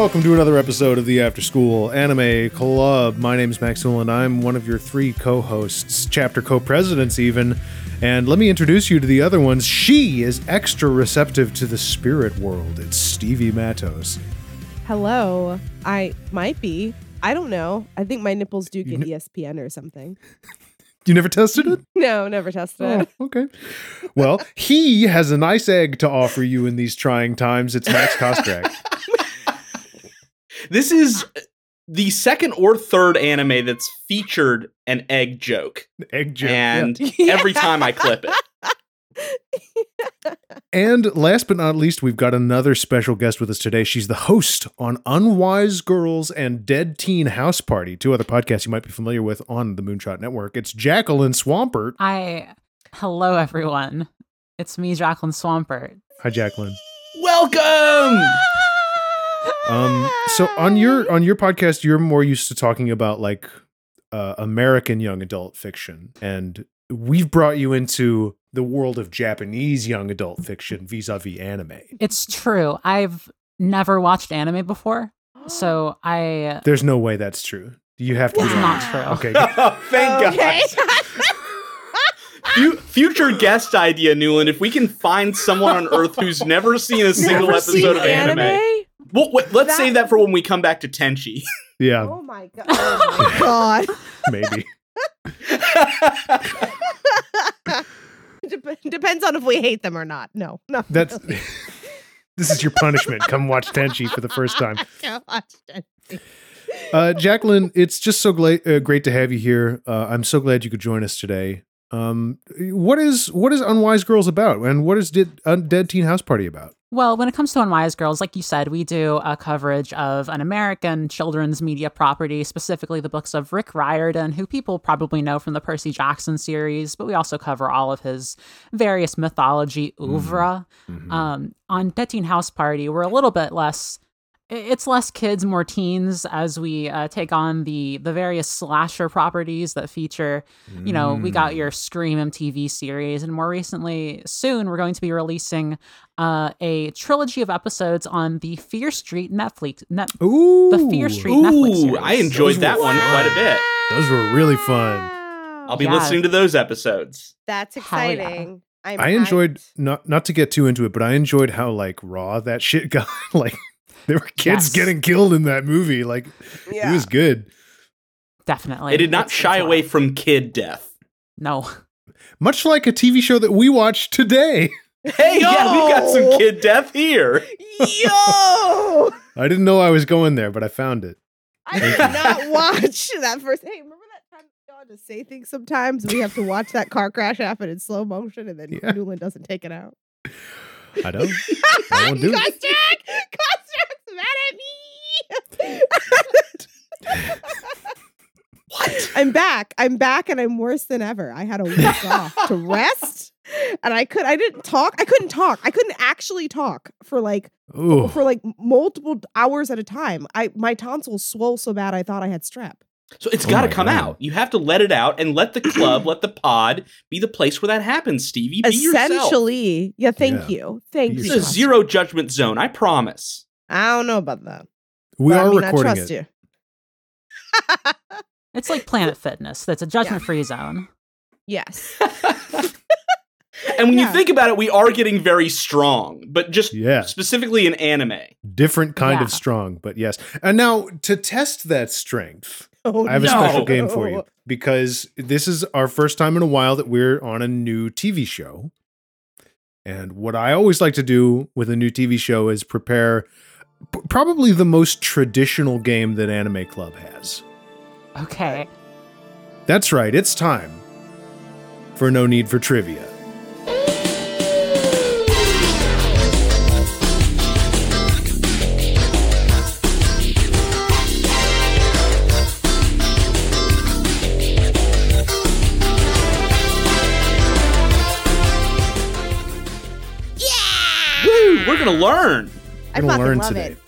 Welcome to another episode of the After School Anime Club. My name is Maxwell and I'm one of your three co-hosts, chapter co-presidents even. And let me introduce you to the other ones. She is extra receptive to the spirit world. It's Stevie Mattos. Hello. I might be. I don't know. I think my nipples do get ESPN or something. You never tested it? No, never tested Oh, it. okay. Well, he has a nice egg to offer you in these trying times. It's Max Kostrach. This is the second or third anime that's featured an egg joke, Egg joke. and Yeah. every time I clip it. And last but not least, we've got another special guest with us today. She's the host on Unwise Girls and Dead Teen House Party, two other podcasts you might be familiar with on the Moonshot Network. It's Jacqueline Swampert. Hi. Hello, everyone. It's me, Jacqueline Swampert. Hi, Jacqueline. Welcome. Um, so on your on your podcast, you're more used to talking about like uh, American young adult fiction, and we've brought you into the world of Japanese young adult fiction vis-a-vis anime. It's true. I've never watched anime before, so I. There's no way that's true. You have to. It's be not wrong. true. Okay. Thank Okay. God. Fu- future guest idea, Newland. If we can find someone on Earth who's never seen a single Never episode seen of anime, well, wait, let's That- save that for when we come back to Tenchi. Yeah, Oh my god. Oh my god. maybe. Dep- depends on if we hate them or not. No. No. That's this is your punishment. Come watch Tenchi for the first time. Don't watch it. Uh, Jacqueline, it's just so gla- uh, great to have you here. Uh, I'm so glad you could join us today. Um, what is what is Unwise Girls about, and what is Dead, uh, Dead Teen House Party about? Well, when it comes to Unwise Girls, like you said, we do a coverage of an American children's media property, specifically the books of Rick Riordan, who people probably know from the Percy Jackson series, but we also cover all of his various mythology oeuvre. Mhm. Um, on Dead Teen House Party, we're a little bit less. I- It's less kids, more teens, as we uh, take on the the various slasher properties that feature. You know, we got Mm. your Scream MTV series, and more recently, soon we're going to be releasing uh, a trilogy of episodes on the Fear Street Netflix. Net- Ooh, the Fear Street Netflix Ooh, series. I enjoyed Those that were one fun. quite a bit. Those were really fun. I'll be Yeah. listening to those episodes. That's exciting. I'm I enjoyed not not to get too into it, but I enjoyed how like raw that shit got. like there were kids Yes. getting killed in that movie. Like it was good. Definitely, They did not It's- shy it's away from kid death. No, Much like a TV show that we watched today. Hey, yeah, we've got some kid death here. Yo! I didn't know I was going there, but I found it. I did not watch that first. Hey, remember that time we got to say things sometimes? We have to watch that car crash happen in slow motion and then Yeah. Newland doesn't take it out. I don't. I won't do it. Kostak! Kostak's mad at me! What? I'm back. I'm back and I'm worse than ever. I had a week off to rest and I could I didn't talk. I couldn't talk. I couldn't actually talk for like Ooh. for like multiple hours at a time. I my tonsils swole so bad I thought I had strep. So it's Oh got to come God. out. You have to let it out and let the club, let the pod be the place where that happens, Stevie. Be yourself. Essentially, yeah. Thank Yeah. you, thank Be It's you. a zero judgment zone. I promise. I don't know about that. we but are I mean, recording I trust it. you. it's like Planet Fitness. That's a judgment-free zone. Yes. And when Yeah. you think about it, we are getting very strong, but just Yeah. specifically in anime. Different kind of strong, but yes. And now to test that strength, Oh, I have a special game for you because this is our first time in a while that we're on a new TV show. And what I always like to do with a new TV show is prepare p- probably the most traditional game that Anime Club has. Okay. That's right, it's time for No Need for Trivia. Yeah! Woo, we're gonna learn. I Gonna fucking learn love today. it.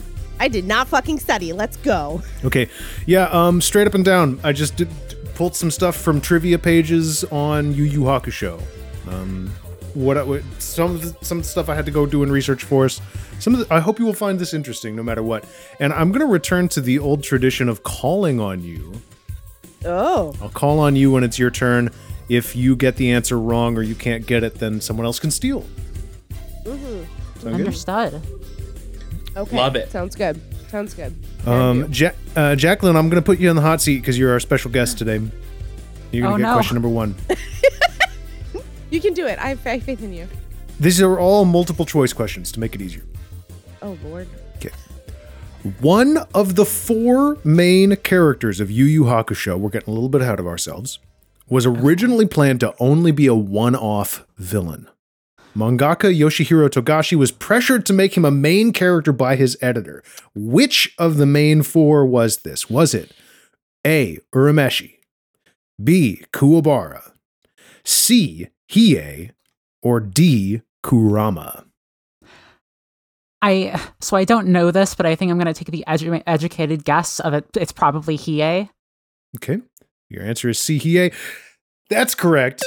I did not fucking study. Let's go. Okay. Yeah, um straight up and down. I just did, pulled some stuff from trivia pages on Yu Yu Hakusho. Um what, I- what some of the, some stuff I had to go do and research for us. Some of the, I hope you will find this interesting no matter what. And I'm going to return to the old tradition of calling on you. Oh. I'll call on you when it's your turn. If you get the answer wrong or you can't get it, then someone else can steal. Mhm. Sound good? Understood. Okay. Love it. Sounds good. Sounds good. Um, ja- uh, Jacqueline, I'm going to put you on the hot seat because you're our special guest today. You're going Oh, to get no. question number one. You can do it. I have, I have faith in you. These are all multiple choice questions to make it easier. Oh Lord. Okay. One of the four main characters of Yu Yu Hakusho, we're getting a little bit ahead of ourselves, was originally planned to only be a one off villain. Mangaka Yoshihiro Togashi was pressured to make him a main character by his editor. Which of the main four was this? Was it A. Urameshi, B. Kuwabara, C. Hiei, or D. Kurama? I so I don't know this, but I think I'm going to take the edu- educated guess of it. It's probably Hiei. Okay. Your answer is C. Hiei. That's correct.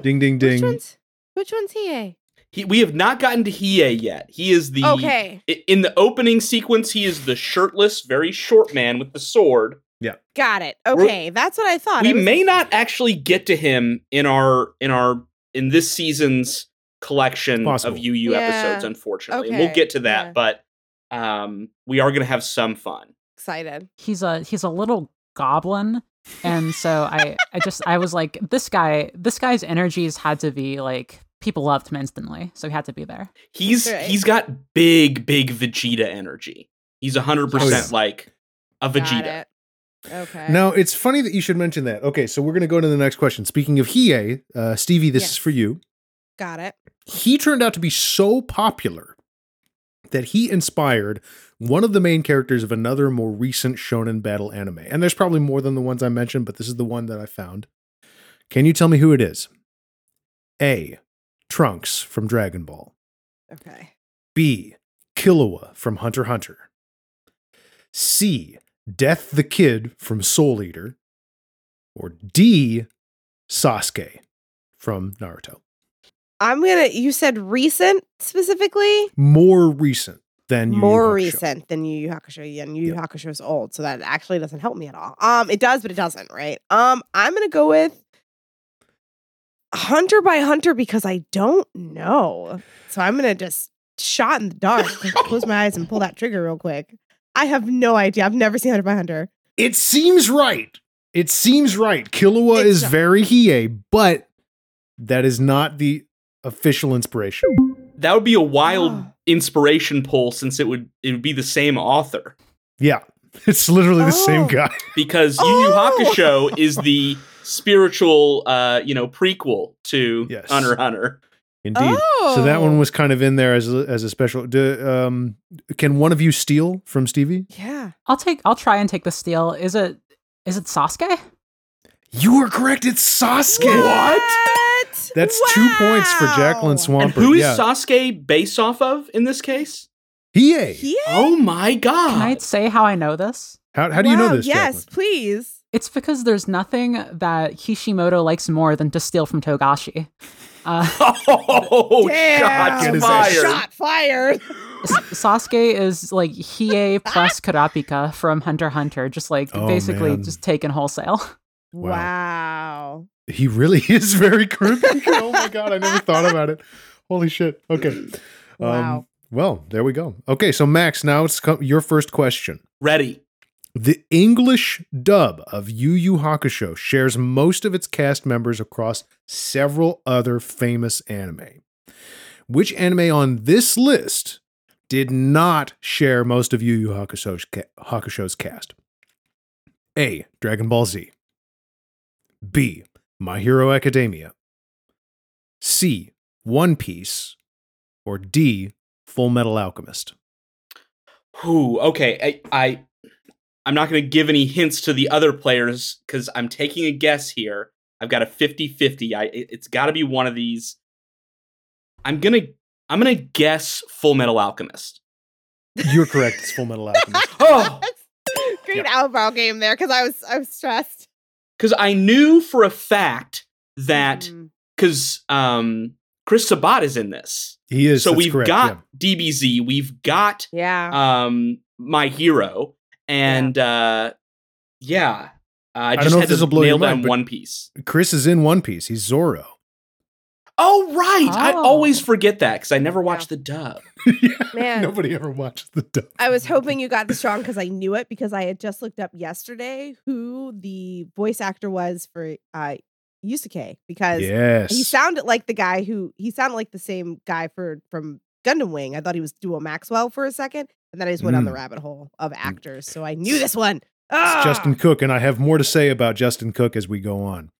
Ding, ding, ding. Which ding. one's which one's he? He, we have not gotten to Hiei yet. He is the Okay. in the opening sequence. He is the shirtless, very short man with the sword. Yeah, got it. Okay. That's what I thought. we was- may not actually get to him in our in our in this season's collection of Yu Yu Yeah. episodes. Unfortunately, and Okay, we'll get to that, yeah. but um, we are going to have some fun. excited. He's a he's a little goblin, and so I I just I was like this guy this guy's energies had to be like people loved him instantly, so he had to be there. He's Right. he's got big big Vegeta energy. He's hundred Oh, yeah. percent like a Got Vegeta. it. Okay. Now, it's funny that you should mention that. Okay, so we're going to go to the next question. Speaking of Hiei, uh, Stevie, this is for you. Got it. He turned out to be so popular that he inspired one of the main characters of another more recent shonen battle anime. And there's probably more than the ones I mentioned, but this is the one that I found. Can you tell me who it is? A. Trunks from Dragon Ball. Okay. B. Killua from Hunter Hunter. C. Death the Kid from Soul Eater. Or D. Sasuke from Naruto. I'm gonna. You said recent specifically. More recent than Yu Yu More Hakusho. recent than Yu Yu Hakusho, and Yu Yu Yep. Hakusho is old, so that actually doesn't help me at all. Um, it does, but it doesn't, right? Um, I'm gonna go with Hunter by Hunter because I don't know, so I'm gonna just shot in the dark, close my eyes and pull that trigger real quick. I have no idea. I've never seen Hunter by Hunter. It seems right. It seems right. Killua It's is not- very Hiei, but that is not the official inspiration. That would be a wild Oh. inspiration pull since it would it would be the same author Yeah, it's literally the same Oh. guy. because Yu Yu Oh. Hakusho is the spiritual uh you know prequel to Yes. Hunter Hunter. Indeed. So that one was kind of in there as a, as a special. Do, um, can one of you steal from Stevie? Yeah. I'll take I'll try and take the steal. Is it is it Sasuke? You are correct. It's Sasuke. What? That's two points for Jacqueline Wow. Swampert. And who is yeah. Sasuke based off of in this case? Hiei. Yeah. Oh my god. Can I say how I know this? How, how do you know this? Yes, Jacqueline? please. It's because there's nothing that Kishimoto likes more than to steal from Togashi. Uh, Oh, Damn. shots Get fired. Shot fired. S- Sasuke is like Hiei plus Kurapika from Hunter x Hunter, just like Oh, basically man. just taken wholesale. Wow. Wow. He really is very creepy. oh my god, I never thought about it. Holy shit. Okay. Wow. Um, well, there we go. Okay, so Max, now it's co- your first question. Ready. The English dub of Yu Yu Hakusho shares most of its cast members across several other famous anime. Which anime on this list did not share most of Yu Yu Hakusho's, Hakusho's cast? A. Dragon Ball Z. B. My Hero Academia. C. One Piece. Or D. Full Metal Alchemist. Who? Okay, I, I I'm not going to give any hints to the other players because I'm taking a guess here. I've got a 50-50. I it, it's got to be one of these. I'm gonna I'm gonna guess Full Metal Alchemist. You're correct. It's Full Metal Alchemist. Oh, Great eyebrow game there because I was I was stressed. because I knew for a fact that because um Chris Sabat is in this. He is. so that's we've correct, got DBZ, we've got Yeah. um my hero, and uh yeah. Uh, I don't just know had if this to will blow nail down One Piece. Chris is in One Piece. He's Zoro. Oh right, I Oh. always forget that because I never watched the dub. Man. Nobody ever watched the dub. I was hoping you got this wrong because I knew it because I had just looked up yesterday who the voice actor was for uh Yusuke because Yes. he sounded like the guy who he sounded like the same guy for from Gundam Wing. I thought he was Duo Maxwell for a second, and then I just went down the Mm. rabbit hole of actors. So I knew this one. It's Ah! Justin Cook, and I have more to say about Justin Cook as we go on.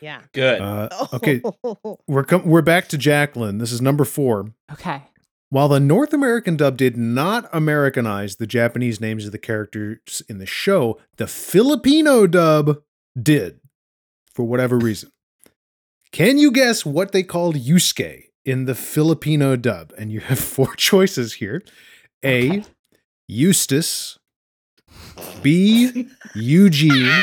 Yeah. Good. Uh, okay, we're com- we're back to Jacqueline. This is number four. Okay. While the North American dub did not Americanize the Japanese names of the characters in the show, the Filipino dub did, for whatever reason. Can you guess what they called Yusuke in the Filipino dub? And you have four choices here A. Eustace, B. Eugene,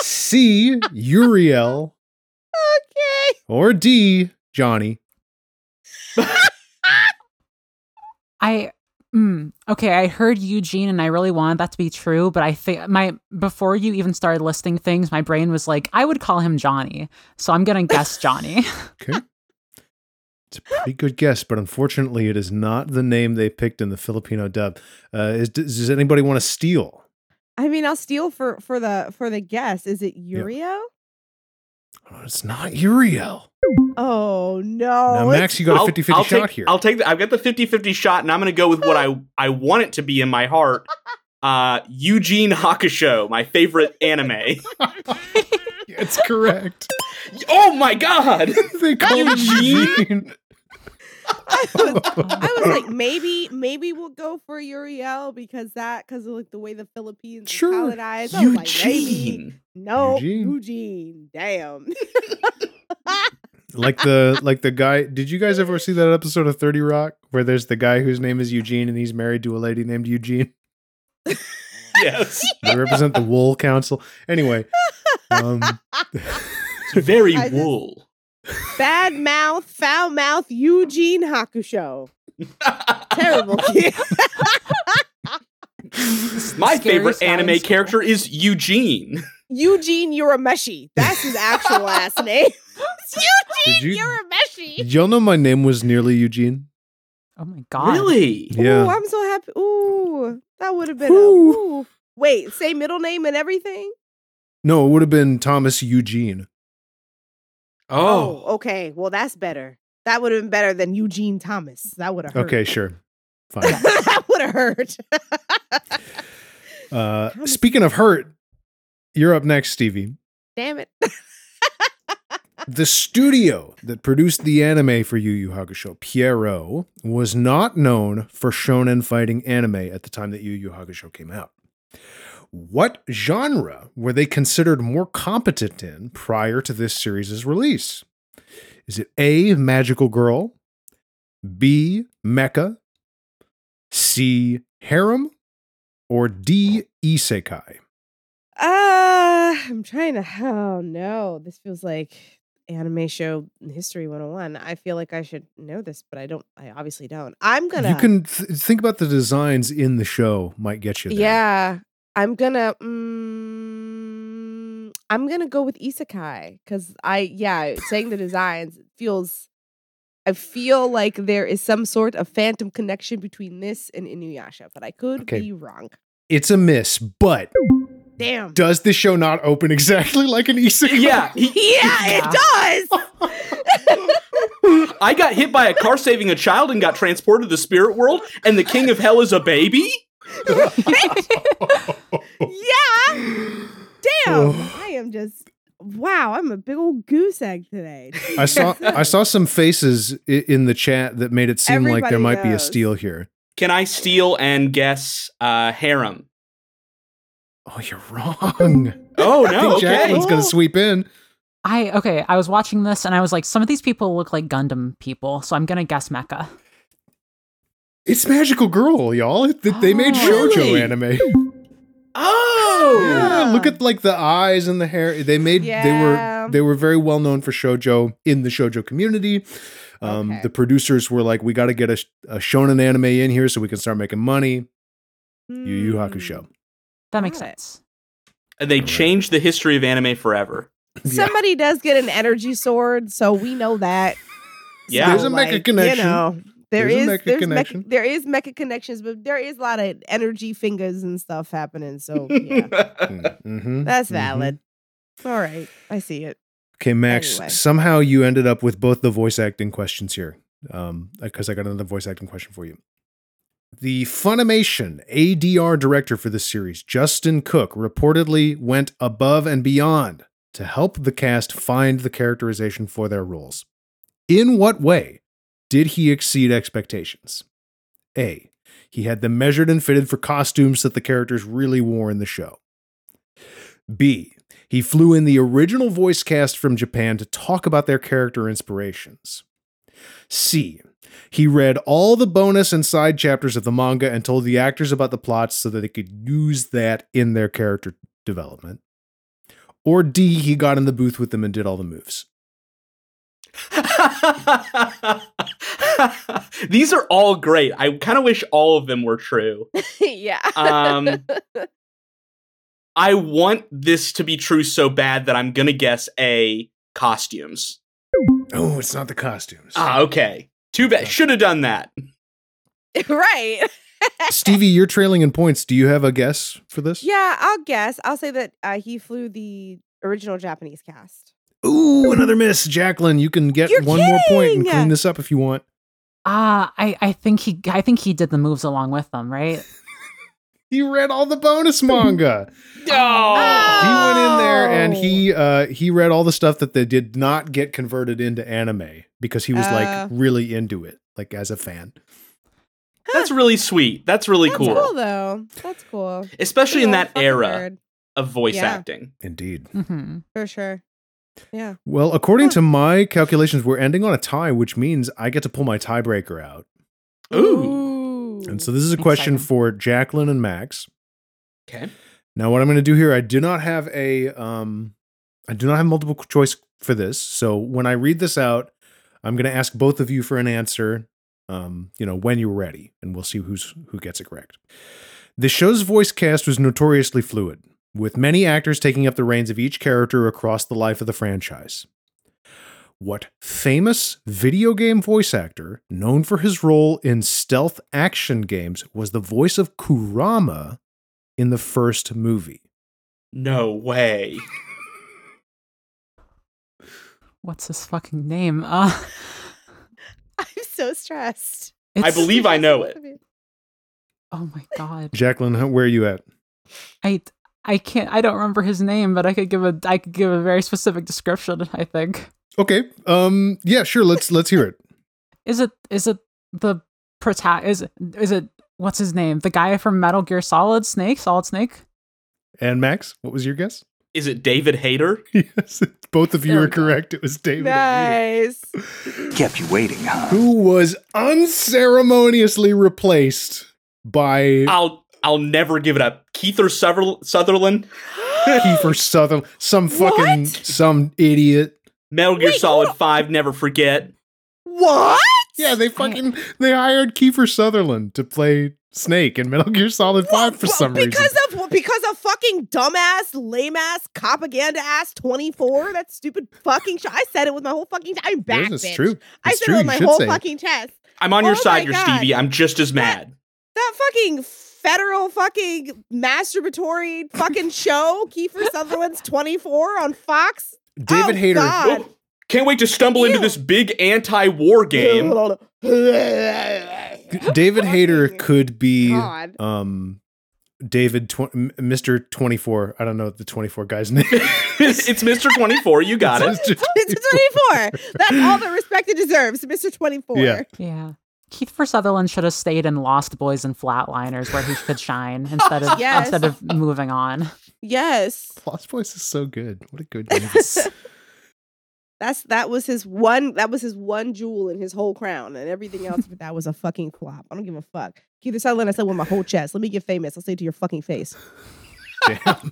C. Uriel, okay. or D. Johnny. I mm, okay, I heard Eugene and I really wanted that to be true, but I think my before you even started listing things, my brain was like, I would call him Johnny. So I'm gonna guess Johnny. Okay. It's a pretty good guess, but unfortunately, it is not the name they picked in the Filipino dub. Uh, is, does anybody want to steal? I mean, I'll steal for for the for the guess. Is it Uriel? Oh, it's not Uriel. Oh no! now, Max, you got a I'll- 50 50 I'll shot take, here. I'll take the, I've got the 50-50 shot, and I'm going to go with what I I want it to be in my heart. Uh, Eugene Hakusho, my favorite anime. it's correct. oh my god! they call Eugene? Eugene. I was, I was like, maybe, maybe we'll go for Uriel because that, because of like the way the Philippines Sure. are colonized. I was like, maybe. Eugene. No, Eugene. Eugene. Damn. like the like the guy. Did you guys ever see that episode of Thirty Rock where there's the guy whose name is Eugene and he's married to a lady named Eugene? Yes. They represent the Wool Council. Anyway, um, It's very I just- wool. Bad mouth, foul mouth, Eugene Hakusho. Terrible kid. My Scary favorite anime school. character is Eugene. Eugene Urameshi. That's his actual last name. Did Eugene you- Urameshi. did y'all know my name was nearly Eugene? Oh my god. Really? Yeah. Ooh, I'm so happy. Ooh, that would have been Whew. a ooh. Wait, say middle name and everything? No, it would have been Thomas Eugene. Oh. okay. Well, that's better. That would have been better than Eugene Thomas. That would have hurt. Okay, sure. Fine. that would have hurt. Uh, speaking of hurt, you're up next, Stevie. Damn it. The studio that produced the anime for Yu Yu Hakusho, Pierrot, was not known for shonen fighting anime at the time that Yu Yu Hakusho came out. What genre were they considered more competent in prior to this series' release? Is it A, Magical Girl, B, Mecha, C, Harem, or D, Isekai? Uh, I'm trying to. Oh no, this feels like anime show history 101. I feel like I should know this, but I don't. I obviously don't. I'm gonna. You can th- think about the designs in the show might get you there. Yeah, I'm gonna. Mm, I'm gonna go with isekai because I yeah saying the designs feels. I feel like there is some sort of phantom connection between this and Inuyasha, but I could Okay. be wrong. It's a miss, but Damn. does this show not open exactly like an isekai? Yeah, Yeah, it does. I got hit by a car saving a child and got transported to the spirit world, and the king of hell is a baby? Yeah. Damn. Oh. I am just wow, I'm a big old goose egg today. I saw I saw some faces in the chat that made it seem like there Everybody might be a steal here. Can I steal and guess uh, harem? Oh, you're wrong. Oh no, I no, think okay. Jacqueline's gonna sweep in. I okay, I was watching this and I was like, some of these people look like Gundam people, so I'm gonna guess Mecha. It's Magical Girl, y'all. It- They made Oh. shoujo Really? anime. Oh, Yeah, look at like the eyes and the hair. They made they were they were very well known for shojo in the shojo community. Um, Okay. The producers were like, "We got to get a, a shonen anime in here so we can start making money." Yu Yu Hmm. Hakusho. That makes Got sense. and they changed the history of anime forever. Yeah. Somebody does get an energy sword, so we know that. Yeah. There's a mecha connection. You know, there There's is mecha there's connection. Mecha, there is mecha connections, but there is a lot of energy fingers and stuff happening. So yeah, Mhm, that's mhm. valid. All right, I see it. Okay, Max. Anyway. Somehow you ended up with both the voice acting questions here, um, because I got another voice acting question for you. The Funimation ADR director for this series, Justin Cook, reportedly went above and beyond to help the cast find the characterization for their roles. In what way did he exceed expectations? A. He had them measured and fitted for costumes that the characters really wore in the show. B. He flew in the original voice cast from Japan to talk about their character inspirations. C. He read all the bonus and side chapters of the manga and told the actors about the plots so that they could use that in their character development. Or D. He got in the booth with them and did all the moves. These are all great. I kind of wish all of them were true. yeah. Um, I want this to be true so bad that I'm gonna guess A costumes. Oh, it's not the costumes. Ah, okay. Too bad. Should have done that. right. Stevie, you're trailing in points. Do you have a guess for this? Yeah, I'll guess. I'll say that uh, he flew the original Japanese cast. Ooh, another miss. Jacqueline, you can get You're one more point and clean this up if you want. Ah, I, I think he I think he did the moves along with them, right? He read all the bonus manga. Oh. he went in there and Oh. he uh he read all the stuff that they did not get converted into anime because he was Uh. like really into it like as a fan That's really sweet. That's really cool. That's cool. cool. though. That's cool. Especially in that era nerd, of voice Yeah. acting. indeed hmm for sure. Yeah. well according Huh. to my calculations we're ending on a tie which means i get to pull my tiebreaker out Ooh. and so this is a question Exciting. for jacqueline and max Okay. now what i'm going to do here i do not have a um i do not have multiple choice for this so when i read this out i'm going to ask both of you for an answer um you know when you're ready and we'll see who's who gets it correct the show's voice cast was notoriously fluid with many actors taking up the reins of each character across the life of the franchise what famous video game voice actor known for his role in stealth action games was the voice of kurama in the first movie No way. What's his fucking name? Uh, I'm so stressed. I believe I know it. Oh my god, jacqueline where are you at I I can't. I don't remember his name, but I could give a I could give a very specific description. I think Okay. Um. Yeah. Sure. Let's let's hear it. is it is it the prota- is it is it what's his name? The guy from Metal Gear Solid Snake, Solid Snake. And Max, what was your guess? Is it David Hayter? yes. Both of you are correct. It was David. Nice. Kept you waiting, huh? Who was unceremoniously replaced by I'll I'll never give it up. Keith or Suther- Sutherland? Kiefer Sutherland, some fucking What? some idiot. Metal Gear Wait, Solid hold 5, never forget. what? Yeah, they fucking they hired Kiefer Sutherland to play Snake in Metal Gear Solid Five for Well, some because reason. Because of because of fucking dumbass, lame ass, propaganda ass twenty four. That stupid fucking show. I said it with my whole fucking I'm back. Yes, it's bitch. true. I It's said true. it with You my should whole say it. fucking chest. I'm on your Oh side my here, God. Stevie. I'm just as mad. That fucking federal fucking masturbatory fucking show, Kiefer Sutherland's twenty four on Fox. David Oh, Hayter. God. Oh, can't wait to stumble into this big anti-war game. David Hayter could be God. um David tw- M- Mr. 24. I don't know what the 24 guy's name. it's Mr. 24. You got it. Mr. Mr. 24. That's all the respect it deserves, Mr. 24. Yeah. Yeah. Keith for Sutherland should have stayed in Lost Boys and Flatliners where he could shine instead of Yes. instead of moving on. Yes. Lost Boys is so good. What a good movie. That's that was his one that was his one jewel in his whole crown, and everything else but that was a fucking flop. I don't give a fuck. Keith Sutherland, I said with my whole chest. Let me get famous. I'll say it to your fucking face. Damn.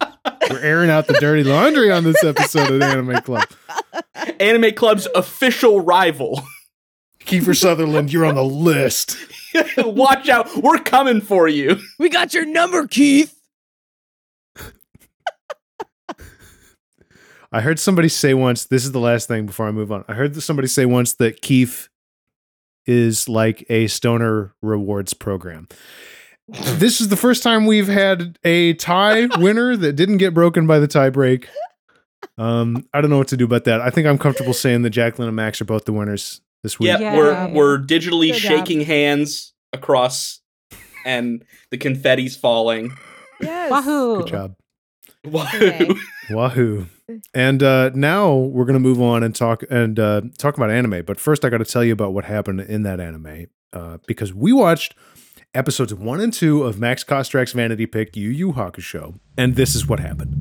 We're airing out the dirty laundry on this episode of Anime Club. Anime Club's official rival. Kiefer Sutherland, you're on the list. Watch out, we're coming for you. We got your number, Keith. I heard somebody say once, this is the last thing before I move on. I heard somebody say once that Keith is like a stoner rewards program. this is the first time we've had a tie winner that didn't get broken by the tie break. Um, I don't know what to do about that. I think I'm comfortable saying that Jacqueline and Max are both the winners this week. Yep, Yeah. we're we're digitally Good job. shaking hands across and the confetti's falling. Yes. Wahoo! Good job. Okay. Wahoo. And uh, now we're going to move on and talk and uh, talk about anime. But first, I got to tell you about what happened in that anime uh, because we watched episodes one and two of Max Kostrach's Vanity Pick Yu Yu Hakusho, and this is what happened.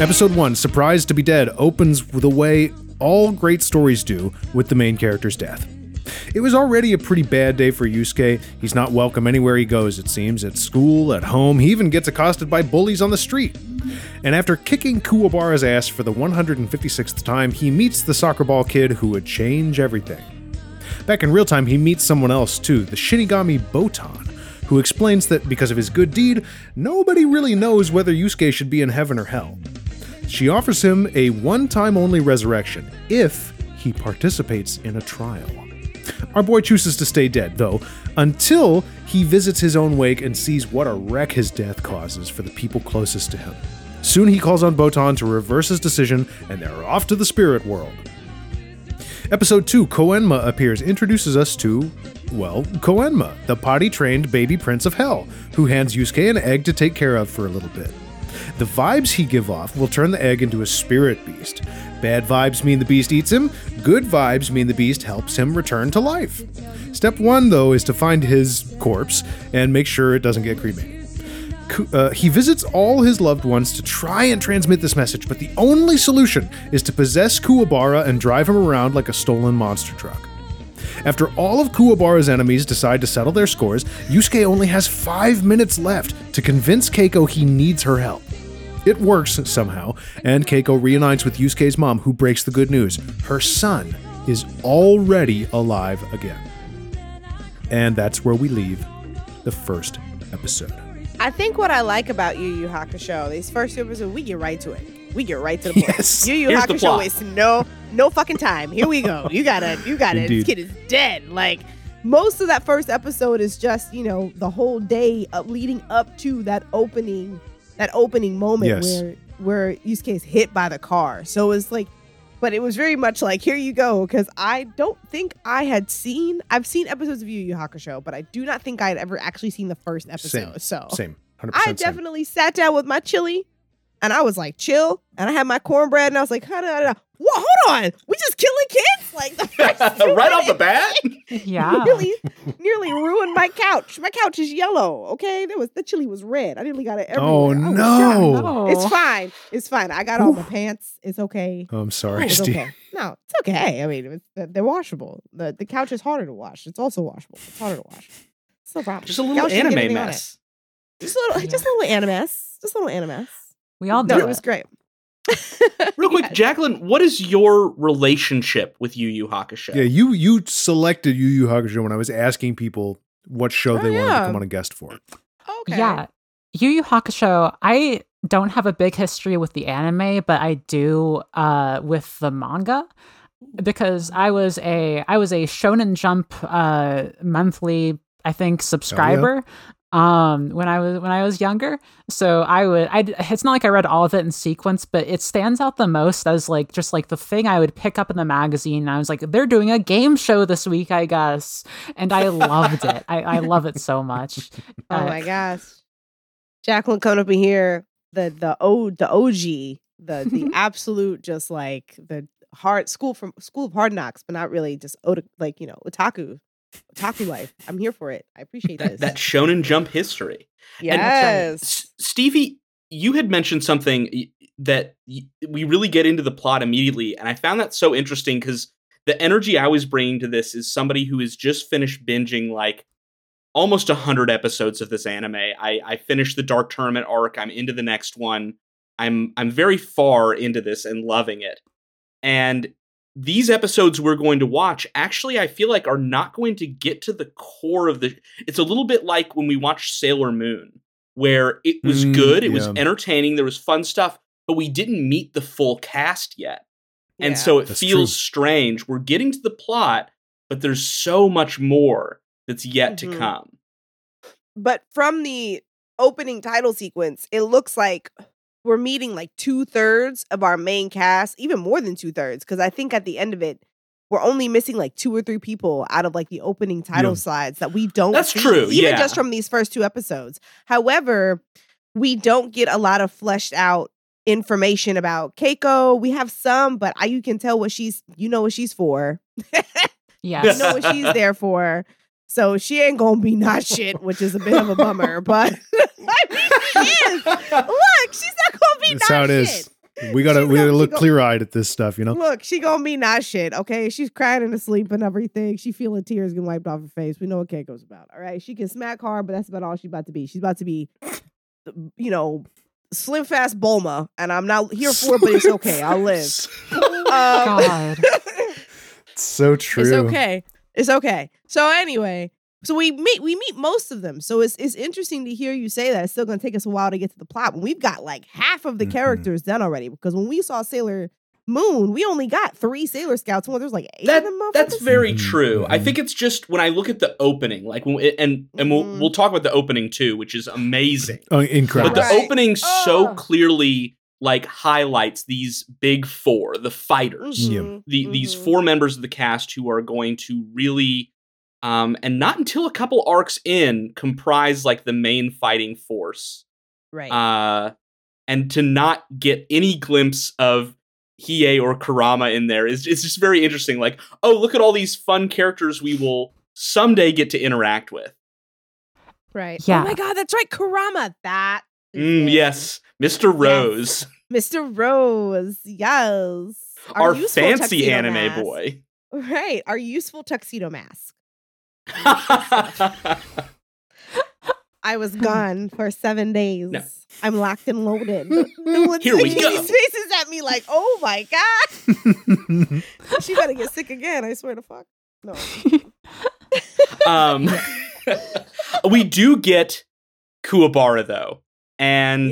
Episode 1, Surprised to be Dead, opens the way all great stories do with the main character's death. It was already a pretty bad day for Yusuke. He's not welcome anywhere he goes, it seems. At school, at home, he even gets accosted by bullies on the street. And after kicking Kuwabara's ass for the 156th time, he meets the soccer ball kid who would change everything. Back in real time, he meets someone else too, the Shinigami Botan, who explains that because of his good deed, nobody really knows whether Yusuke should be in heaven or hell. She offers him a one time only resurrection if he participates in a trial. Our boy chooses to stay dead, though, until he visits his own wake and sees what a wreck his death causes for the people closest to him. Soon he calls on Botan to reverse his decision, and they're off to the spirit world. Episode 2, Koenma appears, introduces us to, well, Koenma, the potty trained baby prince of hell, who hands Yusuke an egg to take care of for a little bit. The vibes he give off will turn the egg into a spirit beast. Bad vibes mean the beast eats him, good vibes mean the beast helps him return to life. Step 1, though, is to find his corpse and make sure it doesn't get cremated. Uh, he visits all his loved ones to try and transmit this message, but the only solution is to possess Kuwabara and drive him around like a stolen monster truck. After all of Kuwabara's enemies decide to settle their scores, Yusuke only has five minutes left to convince Keiko he needs her help. It works somehow, and Keiko reunites with Yusuke's mom, who breaks the good news. Her son is already alive again. And that's where we leave the first episode. I think what I like about Yu Yu Hakusho, these first two episodes, we get right to it. We get right to the point. Yes. Yu Yu Here's the Hakusho wastes no no fucking time. Here we go. You gotta you gotta Indeed. this kid is dead. Like most of that first episode is just, you know, the whole day up leading up to that opening that opening moment Yes. where where Yusuke is hit by the car. So it's like but it was very much like here you go because I don't think I had seen I've seen episodes of you, Yu Yu Hakusho, but I do not think I had ever actually seen the first episode. Same. So Same. 100% I same. definitely sat down with my chili and I was like, chill. And I had my cornbread and I was like, da, da, da. Whoa, hold on. We just killing kids? Like the first right off the bat. Yeah. Nearly, nearly ruined my couch. My couch is yellow. Okay, there was the chili was red. I nearly got it everywhere. Oh, no. No. It's fine. It's fine. I got all my pants. It's okay. Oh, I'm sorry, It's Steve. okay. No, it's okay. I mean, it's, they're washable. The the couch is harder to wash. It's also washable. It's harder to wash. It's no problem. Just a little Couch anime anything on it. mess. Just a little, just a little animus. Just a little animus. We all do No, it. it was great. Real quick, Yes. Jacqueline, what is your relationship with Yu Yu Hakusho? Yeah, you you selected Yu Yu Hakusho when I was asking people what show Oh, they wanted to come on a guest for. Okay. Yeah. Yu Yu Hakusho, I don't have a big history with the anime, but I do uh, with the manga because I was a I was a Shonen Jump uh, monthly I think subscriber um when I was when I was younger. So I would I it's not like I read all of it in sequence, but it stands out the most as like just like the thing I would pick up in the magazine. And I was like, they're doing a game show this week, I guess, and I loved it. I, I love it so much. Oh Uh, my gosh. Jacqueline coming up in here, the the O the OG, the the absolute just like the hard school from school of hard knocks, but not really just like, you know, otaku Taku life. I'm here for it. I appreciate That, this. that Shonen Jump history. Um, yes. S- Stevie, you had mentioned something that we really get into the plot immediately, and I found that so interesting because the energy I was bringing to this is somebody who has just finished binging like almost 100 episodes of this anime. I, I finished the Dark Tournament arc. I'm into the next one. I'm I'm very far into this and loving it. And these episodes we're going to watch actually I feel like are not going to get to the core of the it's a little bit like when we watched Sailor Moon where it was Mm, good, it was entertaining, there was fun stuff, but we didn't meet the full cast yet. And Yeah. so it That's feels true. strange. We're getting to the plot, but there's so much more that's yet to Mhm. come. but from the opening title sequence, it looks like we're meeting like two thirds of our main cast, even more than two thirds, because I think at the end of it, we're only missing like two or three people out of like the opening title Yeah. slides that we don't. That's see, true, even yeah. just from these first two episodes. However, we don't get a lot of fleshed out information about Keiko. We have some, but I, you can tell what she's, you know, what she's for. Yes. You know what she's there for. So she ain't gonna be not shit, which is a bit of a bummer. But I mean, she is. Look, she's not gonna be That's not how it shit. is. We gotta She's we gotta look clear eyed at this stuff, you know. Look, she gonna be not shit. Okay, she's crying in her sleep and everything. She feeling tears getting wiped off her face. We know what Keiko's about. All right, she can smack hard, but that's about all she's about to be. She's about to be, you know, slim fast Bulma, and I'm not here for it, but it's okay. I'll live. Um, God. so true. It's okay. It's okay. So anyway, so we meet we meet most of them. So it's it's interesting to hear you say that. It's still gonna take us a while to get to the plot. When we've got like half of the Mhm. characters done already. Because when we saw Sailor Moon, we only got three Sailor Scouts. Well, there's like eight That- of them. That's motherfuckers? very Mhm, true. I mhm. think it's just when I look at the opening, like when it, and and we'll we'll talk about the opening too, which is amazing. Oh, But the Right. opening so Oh. clearly like highlights these big four, the fighters, Yeah. Mhm, the these mhm. four members of the cast who are going to really um and not until a couple arcs in comprise like the main fighting force. right. Uh and to not get any glimpse of Hiei or Kurama in there is it's just very interesting. Like, oh, look at all these fun characters we will someday get to interact with. right. Yeah. Oh my god, that's right. Kurama. That. Mm, yes, Mr. Rose, Mr. Rose. Yes. our useful fancy anime mask. boy. Right. Our useful tuxedo mask. I was gone for seven days. No. I'm locked and loaded. Nolan's Here we go. These faces at me like, oh my god, she better get sick again. I swear to fuck. No. um, we do get Kuwabara though, and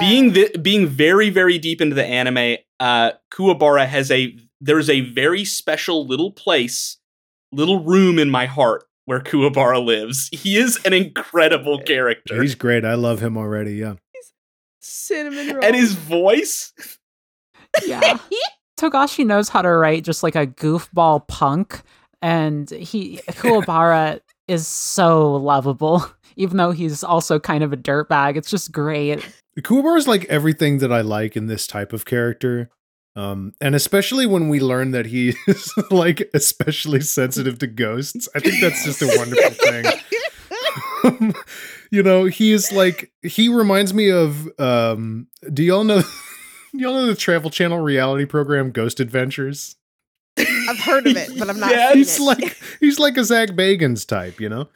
being the, being very very deep into the anime, uh, Kuwabara has a there's a very special little place, little room in my heart where Kuwabara lives. He is an incredible character, He's great. I love him already. Yeah. cinnamon roll. and his voice. yeah. Togashi knows how to write just like a goofball punk, and he Kuwabara is so lovable, even though he's also kind of a dirtbag. It's just great. Kuwabara is like everything that I like in this type of character. Um, and especially when we learn that he is like especially sensitive to ghosts. I think that's just a wonderful thing. you know, he is like he reminds me of um do y'all know do y'all know the travel channel reality program Ghost Adventures? I've heard of it, but I'm not. Yes. He's it. like he's like a Zak Bagans type, you know?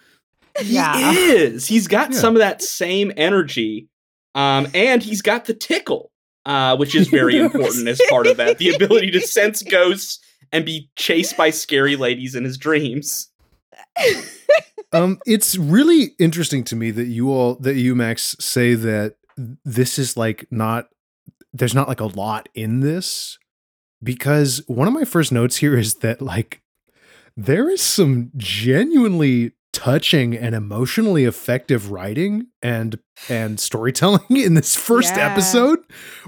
Yeah. He is. He's got Yeah. some of that same energy, um, and he's got the tickle, uh, which is very important as part of that. The ability to sense ghosts and be chased by scary ladies in his dreams. um it's really interesting to me that you all that you max say that this is like not there's not like a lot in this because one of my first notes here is that like there is some genuinely touching and emotionally effective writing and and storytelling in this first Yeah. episode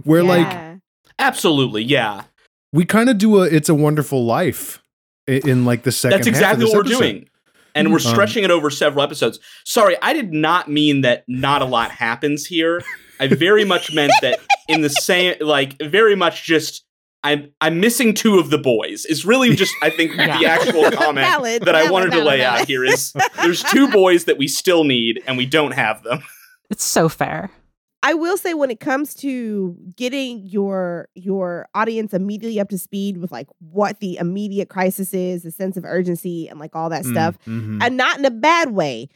where like Absolutely, yeah. we kind of do a it's a wonderful life i- in, like the second That's half of exactly this what we're episode. doing. And we're Um, stretching it over several episodes. Sorry, I did not mean that not a lot happens here. I very much meant that in the same, like, very much just, I'm I'm missing two of the boys. Is really just I think the actual comment Valid, that I valid, wanted to lay valid. out here is there's two boys that we still need and we don't have them. It's so fair. I will say when it comes to getting your your audience immediately up to speed with like what the immediate crisis is, the sense of urgency and like all that stuff, Mhm. and not in a bad way.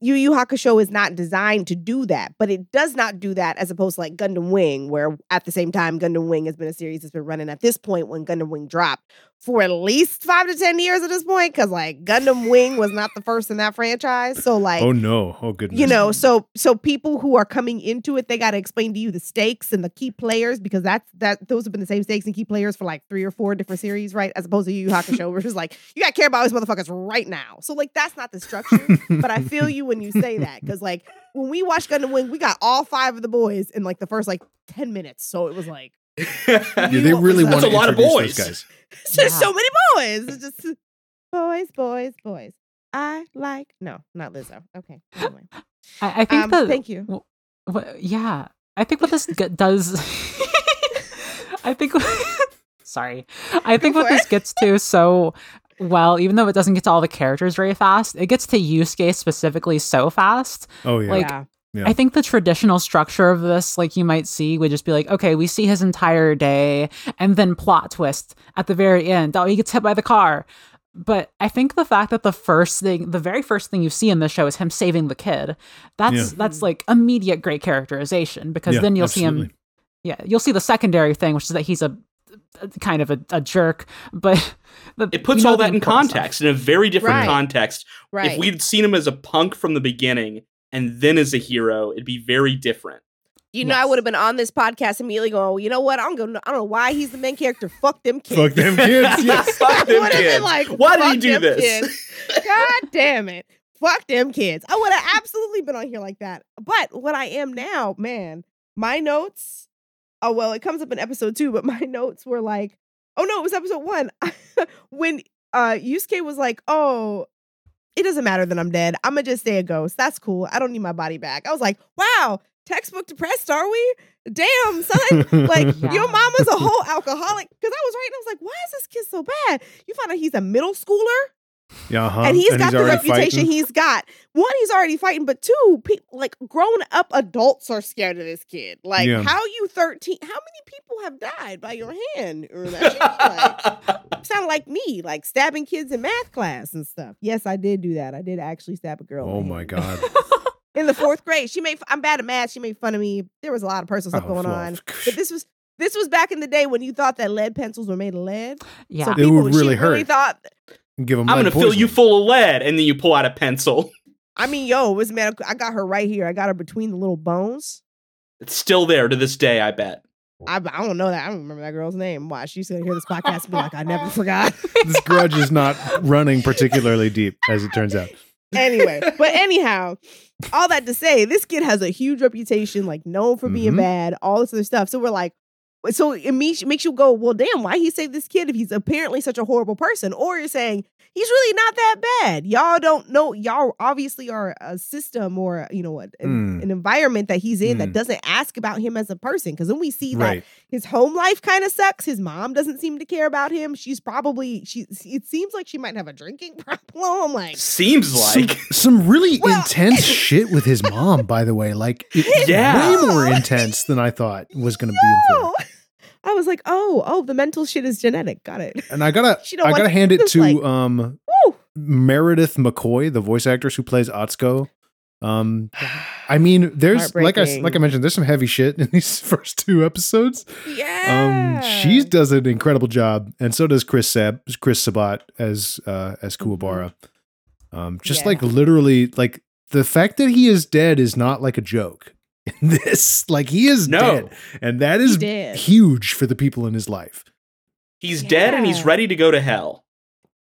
Yu Yu Hakusho is not designed to do that, but it does not do that as opposed to like Gundam Wing, where at the same time Gundam Wing has been a series that's been running at this point when Gundam Wing dropped for at least five to ten years at this point, because like Gundam Wing was not the first in that franchise. So like oh no! Oh goodness! you know so so people who are coming into it they got to explain to you the stakes and the key players because that's that those have been the same stakes and key players for like three or four different series right as opposed to Yu Yu Hakusho where it's like you got to care about these motherfuckers right now so like that's not the structure but I feel you when you say that because like when we watched Gundam Wing we got all five of the boys in like the first like 10 minutes so it was like yeah, they really That's want a to lot of introduce boys. those guys. there's Yeah. so many boys it's just boys boys boys I like no not Lizzo okay anyway I, I think um, that thank you w- w- yeah, I think what this g- does. I think. sorry, I think Go what for this gets to so well, even though it doesn't get to all the characters very fast, it gets to Yusuke specifically so fast. Oh yeah. Like, yeah Yeah. I think the traditional structure of this, like you might see, would just be like, okay, we see his entire day, and then plot twist at the very end. Oh, he gets hit by the car. But I think the fact that the first thing, the very first thing you see in the show is him saving the kid. That's Yeah. that's like immediate great characterization because Yeah, then you'll see him. Yeah, you'll see the secondary thing, which is that he's a, a kind of a, a jerk, but the, It puts you know all that in important stuff. context in a very different Right. context. right If we'd seen him as a punk from the beginning and then as a hero, it'd be very different. You know, I would have been on this podcast immediately going, well, you know what? I don't, go, I don't know why he's the main character. Fuck them kids. Fuck them kids. Yes. Fuck them Would've been kids. like, Why did he do them this? kids. God damn it. Fuck them kids. I would have absolutely been on here like that. But what I am now, man, my notes, oh, well, it comes up in episode two, but my notes were like, oh no, it was episode one. when uh Yusuke was like, oh, it doesn't matter that I'm dead. I'm gonna just stay a ghost. That's cool. I don't need my body back. I was like, wow, textbook depressed, are we? Damn, son. Like Yeah. your mama's a whole alcoholic. Because I was right, and I was like, why is this kid so bad? You find out he's a middle schooler, Yeah, uh-huh. and he's got the reputation fighting. he's got. One, he's already fighting, but two, pe- like grown up adults are scared of this kid. Like, Yeah. how you thirteen? How many people have died by your hand or that? Like, sound like me, like stabbing kids in math class and stuff. Yes, I did do that. I did actually stab a girl. Oh my hand. god. In the fourth grade, she made. I'm bad at math. She made fun of me. There was a lot of personal stuff Oh, going well, on. But this was this was back in the day when you thought that lead pencils were made of lead. Yeah, So It people, would really she really hurt. thought. Give him I'm gonna fill you full of lead, and then you pull out a pencil. I mean, yo, it was man. I got her right here. I got her between the little bones. It's still there to this day, I bet. I, I don't know that. I don't remember that girl's name. Why she's gonna hear this podcast and be like, I never forgot. this grudge is not running particularly deep, as it turns out. anyway, but anyhow, all that to say, this kid has a huge reputation, like known for being Mhm. bad, all this other stuff. So we're like, so it makes, makes you go, well, damn, why he saved this kid if he's apparently such a horrible person? Or you're saying he's really not that bad. Y'all don't know. Y'all obviously are a system or you know what, an, Mm. an environment that he's in Mm. that doesn't ask about him as a person. Because then we see that Right. His home life kind of sucks. His mom doesn't seem to care about him. She's probably she. It seems like she might have a drinking problem. Like Seems like. some, some really Well- intense shit with his mom, by the way. Like, it, Yeah. way more intense than I thought was going to be. oh, I was like, oh, oh, the mental shit is genetic. Got it. And I gotta, She don't I gotta hand it to like- um Meredith McCoy, the voice actress who plays Atsuko. Um, I mean, there's like I like I mentioned, there's some heavy shit in these first two episodes. Yeah. Um, she does an incredible job, and so does Chris Sab, Chris Sabat as uh, as Kuwabara. Um, just Mm-hmm. Yeah. like literally, like the fact that he is dead is not like a joke. In this, like he is No. dead, and that is did. huge for the people in his life. He's dead and he's ready to go to hell.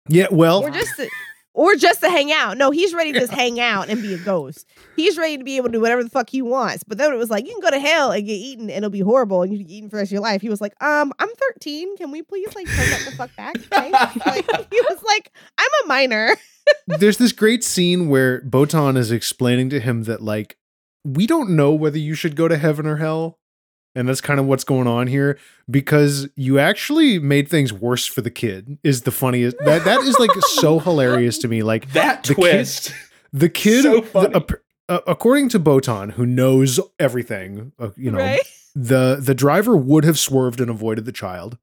Yeah, well, or just to, or just to hang out. No, he's ready to just hang out and be a ghost. He's ready to be able to do whatever the fuck he wants. But then it was like, you can go to hell and get eaten and it'll be horrible and you can get eaten for the rest of your life. He was like, um, I'm 13. Can we please like turn that the fuck back? Thanks. like he was like, I'm a minor. there's this great scene where Botan is explaining to him that like we don't know whether you should go to heaven or hell. And that's kind of what's going on here because you actually made things worse for the kid. Is the funniest that that is like so hilarious to me. Like That The kid- twist. the kid, So the- uh, according to Botan, who knows everything, uh, you know, right? the the driver would have swerved and avoided the child,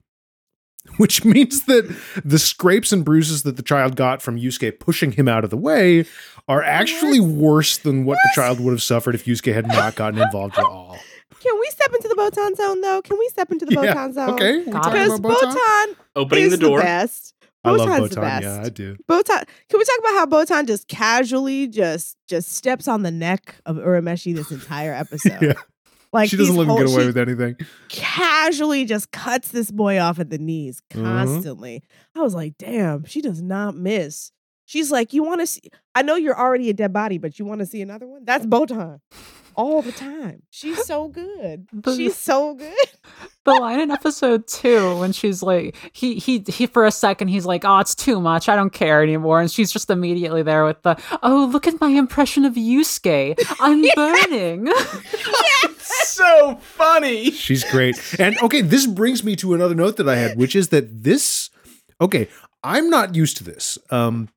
which means that the scrapes and bruises that the child got from Yusuke pushing him out of the way are actually worse than what the child would have suffered if Yusuke had not gotten involved at all. Can we step into the Botan zone though? Can we step into the Yeah, Botan zone? Okay, we Got talking it. Because Botan? Botan Opening is the door. best. I love Botan's the Botan. best. Yeah, I do. Botan. Can we talk about how Botan just casually just just steps on the neck of Urameshi this entire episode? Yeah. Like she doesn't these let him get away with anything. Casually just cuts this boy off at the knees Mhm. constantly. I was like, damn, she does not miss. She's like, you want to see? I know you're already a dead body, but you want to see another one? That's Botan. All the time. She's so good. The- She's so good. the line in episode two when she's like he he he for a second he's like oh it's too much i don't care anymore and she's just immediately there with the oh look at my impression of yusuke i'm burning It's so funny. She's great. And okay, this brings me to another note that I had, which is that this okay, I'm not used to this. Um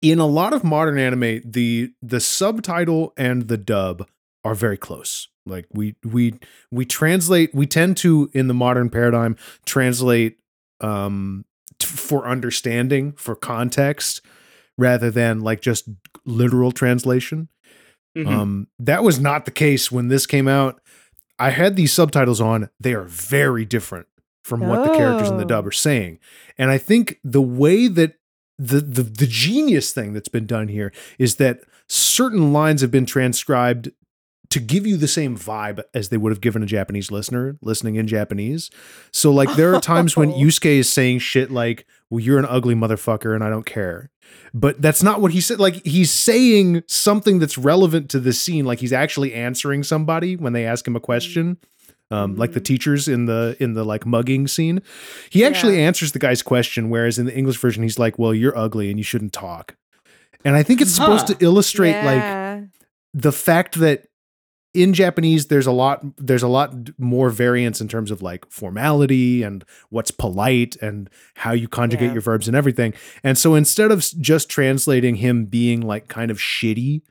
in a lot of modern anime, the the subtitle and the dub are very close. Like we we we translate we tend to in the modern paradigm translate um t- for understanding, for context rather than like just literal translation. Mhm. Um, that was not the case when this came out. I had these subtitles on. They are very different from what the characters in the Oh. dub are saying. And I think the way that the, the the genius thing that's been done here is that certain lines have been transcribed to give you the same vibe as they would have given a Japanese listener listening in Japanese. So like there are times when Oh. Yusuke is saying shit like, "Well, you're an ugly motherfucker and I don't care." But that's not what he said. Like he's saying something that's relevant to the scene. Like he's actually answering somebody when they ask him a question. Um, like the Mhm. teachers in the in the like mugging scene, he actually Yeah. answers the guy's question. Whereas in the English version, he's like, "Well, you're ugly and you shouldn't talk." And I think it's supposed Huh. to illustrate like the fact that in Japanese there's a lot there's a lot more variance in terms of like formality and what's polite and how you conjugate Yeah. your verbs and everything. And so instead of just translating him being like kind of shitty,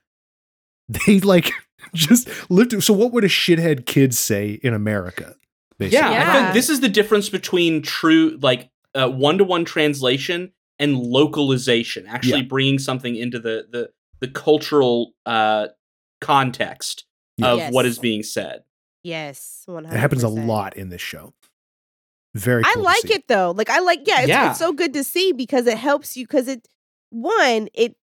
they like just lived so what would a shithead kid say in America? Yeah, I think this is the difference between true, like one to one translation and localization. Actually, Yeah. bringing something into the the the cultural uh, context of Yes. what is being said. Yes, one It happens a lot in this show. Very I cool to like see. it though. Like I like, yeah, it's, Yeah. it's so good to see because it helps you. Because it, one, it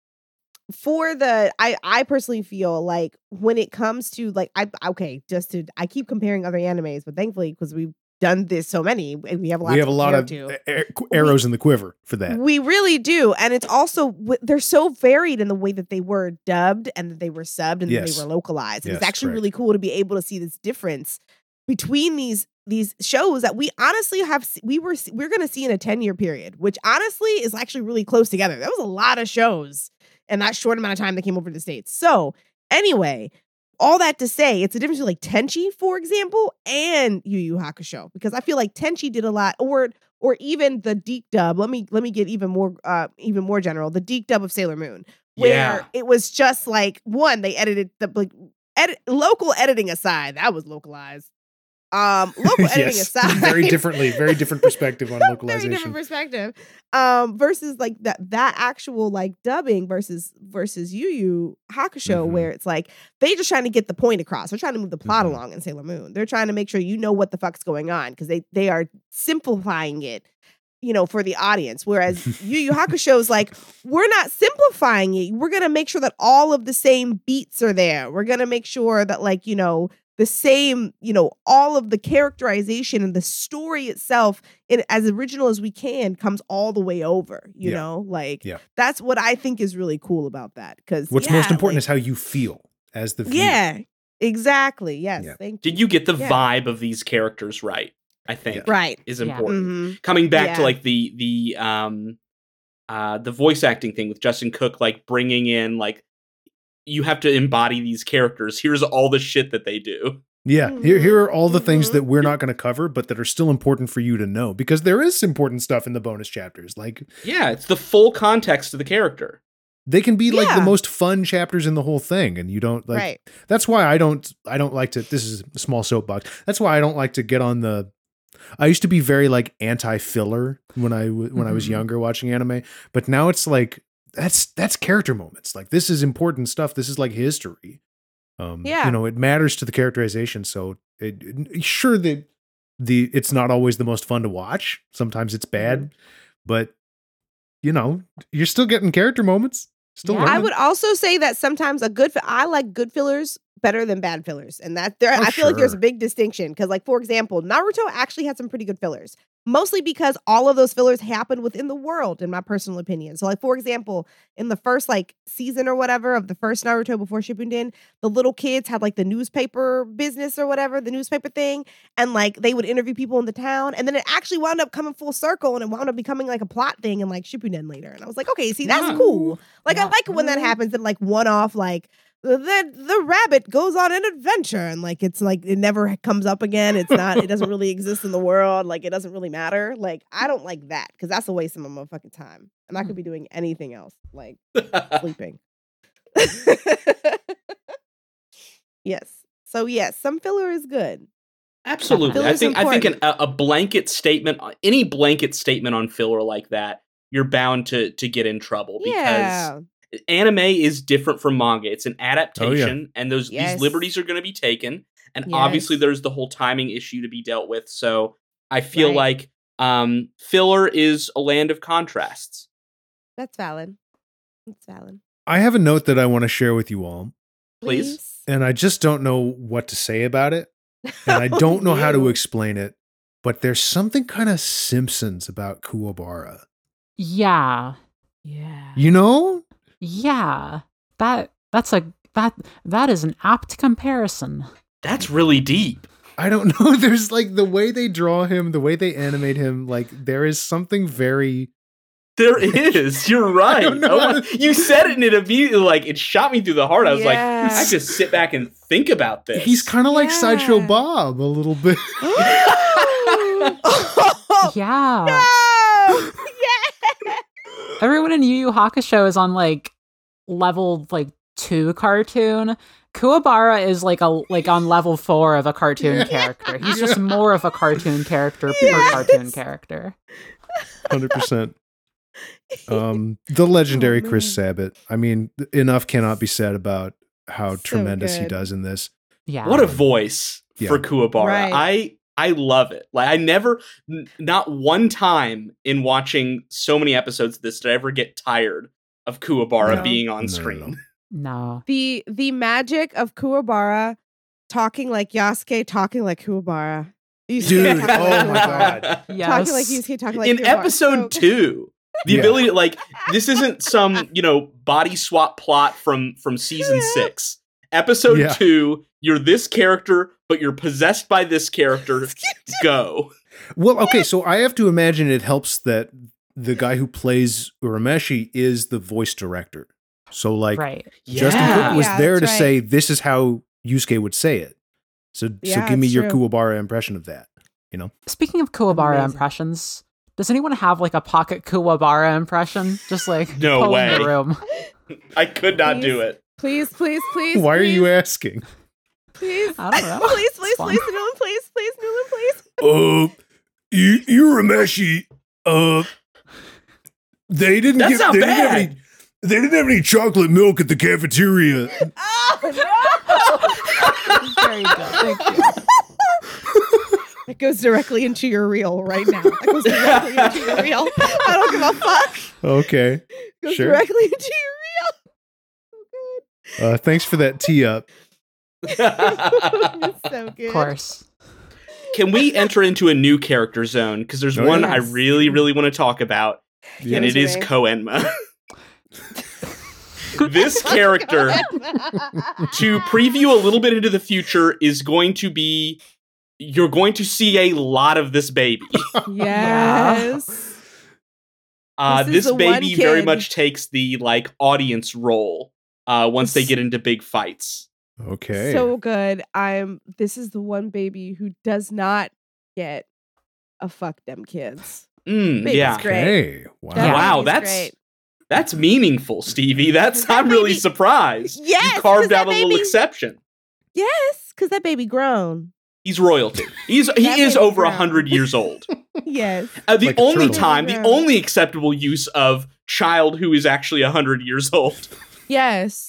for the I I personally feel like when it comes to like I okay, just to I keep comparing other animes, but thankfully because we've done this so many, we have a lot. We have a lot of to. a- a- arrows in the quiver for that. We really do, and it's also they're so varied in the way that they were dubbed and that they were subbed and that Yes. they were localized. And Yes, it's actually correct. really cool to be able to see this difference between these these shows that we honestly have we were we're going to see in a 10 year period, which honestly is actually really close together. that was a lot of shows in that short amount of time that came over to the states. So anyway. All that to say, it's a difference between like Tenchi, for example, and Yu Yu Hakusho, because I feel like Tenchi did a lot, or or even the DiC dub. Let me let me get even more uh even more general. The DiC dub of Sailor Moon, where Yeah. it was just like one, they edited the like edit local editing aside, that was localized. Um local editing aside. very differently, very different perspective on localization. very different perspective. Um versus like that that actual like dubbing versus versus Yu Yu Hakusho Mhm. where it's like they just trying to get the point across. They're trying to move the plot Mhm. along in Sailor Moon. They're trying to make sure you know what the fuck's going on because they they are simplifying it you know, for the audience. Whereas Yu Yu Hakusho is like, we're not simplifying it. We're gonna make sure that all of the same beats are there. We're gonna make sure that, like, you know, the same, you know, all of the characterization and the story itself, in, as original as we can, comes all the way over. You Yeah. know, like Yeah. that's what I think is really cool about that. Because What's most important is how you feel as the viewer. yeah, exactly. Yes, Yeah. thank Did you get the Yeah. vibe of these characters right? I think Yeah. right. is Yeah. important. Mhm. Coming back to like the the um uh the voice acting thing with Justin Cook, like bringing in like you have to embody these characters. Here's all the shit that they do. Yeah, here here are all the things Mhm. that we're not going to cover, but that are still important for you to know because there is important stuff in the bonus chapters. Like Yeah, it's the full context of the character. they can be like the most fun chapters in the whole thing, and you don't like. right. That's why I don't. I don't like to. This is a small soapbox. That's why I don't like to get on the. I used to be very like anti filler when I when I was Mhm. younger watching anime, but now it's like that's that's character moments. Like this is important stuff. This is like history. Um, Yeah. you know, it matters to the characterization. So it, it- sure that the it's not always the most fun to watch. Sometimes it's bad, but you know, you're still getting character moments. Still, Yeah. I would also say that sometimes a good I like good fillers better than bad fillers, and that there Oh, I feel like there's a big distinction because, like for example, Naruto actually had some pretty good fillers, mostly because all of those fillers happened within the world, in my personal opinion. So, like for example, in the first like season or whatever of the first Naruto before Shippuden, the little kids had like the newspaper business or whatever, the newspaper thing, and like they would interview people in the town, and then it actually wound up coming full circle, and it wound up becoming like a plot thing in like Shippuden later, and I was like, okay, see, that's Yeah. cool. Like I like it when that mm-hmm. happens and like one off like the the rabbit goes on an adventure and like it's like it never comes up again. It's not it doesn't really exist in the world. Like it doesn't really matter. Like I don't like that because that's a waste of my motherfucking time. And I hmm. could be doing anything else like sleeping. yes. So yes, some filler is good. Absolutely. I think I think an, a, a blanket statement, uh, any blanket statement on filler like that, you're bound to to get in trouble because Yeah. Anime is different from manga. It's an adaptation, and those Yes. these liberties are going to be taken. And obviously, there's the whole timing issue to be dealt with. So I feel Right. like um, filler is a land of contrasts. That's valid. That's valid. I have a note that I want to share with you all, Please. and I just don't know what to say about it, and I don't know how to explain it. But there's something kind of Simpsons about Kuwabara. Yeah. Yeah. You know? Yeah. That that's a that that is an apt comparison. That's really deep. I don't know. There's like the way they draw him, the way they animate him. Like there is something very. There is. You're right. don't Oh to- you said it, and it immediately like it shot me through the heart. I was like, Yeah. I just sit back and think about this. He's kind of like Yeah. Sideshow Bob a little bit. Yeah. no! Yeah. Everyone in Yu Yu Hakusho is on like level like two cartoon. Kuwabara is like a like on level four of a cartoon Yeah. character. He's just more of a cartoon character per cartoon character. Hundred percent. Um, the legendary Oh, Chris man. Sabat. I mean, enough cannot be said about how So tremendous he does in this. Yeah. What a voice Yeah. for Kuwabara. Right. I I love it. Like I never n- not one time in watching so many episodes of this did I ever get tired of Kuwabara No. being on No, no, screen. no. the the magic of Kuwabara talking like Yusuke, talking like Kuwabara. Yusuke Dude, oh my god. Yes. Talking like Yusuke, talking like in Kuwabara. episode So- two. The Yeah. ability to like this isn't some, you know, body swap plot from from season Yeah. six. Episode Yeah. two, you're this character, but you're possessed by this character. Go. Well, okay, so I have to imagine it helps that the guy who plays Urameshi is the voice director. So like right. Justin Yeah. Cook was Yeah, there to right. say this is how Yusuke would say it. So so give me your true. Kuwabara impression of that. You know? Speaking of Kuwabara Amazing. impressions, does anyone have like a pocket Kuwabara impression? Just like No pull in way. the room. I could not do it. Please, please, please. Why are you asking? Please. I don't know. please, It's please, fun. please, Newland, please, please, Newland, please. Uh, you, Urameshi, uh, they didn't That's not they didn't have bad. any they didn't have any chocolate milk at the cafeteria. Oh, no! Very good. Thank you. It goes directly into your reel right now. It goes directly into your reel. I don't give a fuck. Okay. It goes Sure. directly into your Uh, thanks for that tee up. so good. Of course. Can we enter into a new character zone? Because there's Oh, one yes. I really, really want to talk about, Yeah. and it is Jermaine. Koenma. this character, to preview a little bit into the future, is going to be. You're going to see a lot of this baby. Yes. Uh, This this baby very much takes the like audience role uh, once they get into big fights. Okay. So good. I'm this is the one baby who does not get a fuck them kids. Mm, Baby's yeah. great. Okay. Wow. That Wow, that's great. that's meaningful, Stevie. That's That I'm really surprised. Yes, you 'cause carved out a little exception. Yes, because that baby grown. He's royalty. He's he is over a hundred years old. Yes. Uh, the Like only time, the only acceptable use of child who is actually a hundred years old. Yes.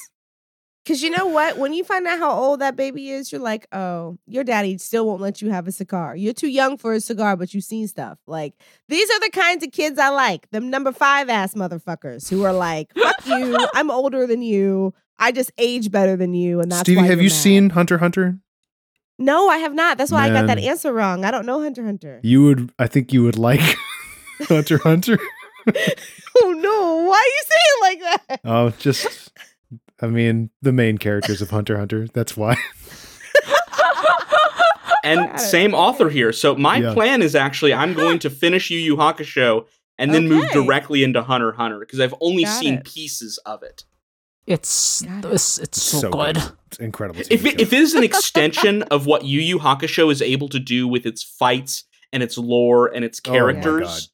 Cause you know what? When you find out how old that baby is, you're like, oh, your daddy still won't let you have a cigar. You're too young for a cigar, but you've seen stuff. Like, these are the kinds of kids I like. Them number five ass motherfuckers who are like, fuck you. I'm older than you. I just age better than you. And that's Stevie, have you're mad." seen Hunter Hunter? No, I have not. That's why I got that answer wrong. I don't know Hunter Hunter. You would I think you would like Hunter Hunter. Oh no. Why are you saying it like that? Oh, just I mean, the main characters of Hunter Hunter. That's why. And same author here. So my Yeah. plan is actually I'm going to finish Yu Yu Hakusho and then move directly into Hunter Hunter because I've only Got seen it. pieces of it. It's it. it's, it's so, So good. good. It's incredible. If it, if it is an extension of what Yu Yu Hakusho is able to do with its fights and its lore and its Oh my characters,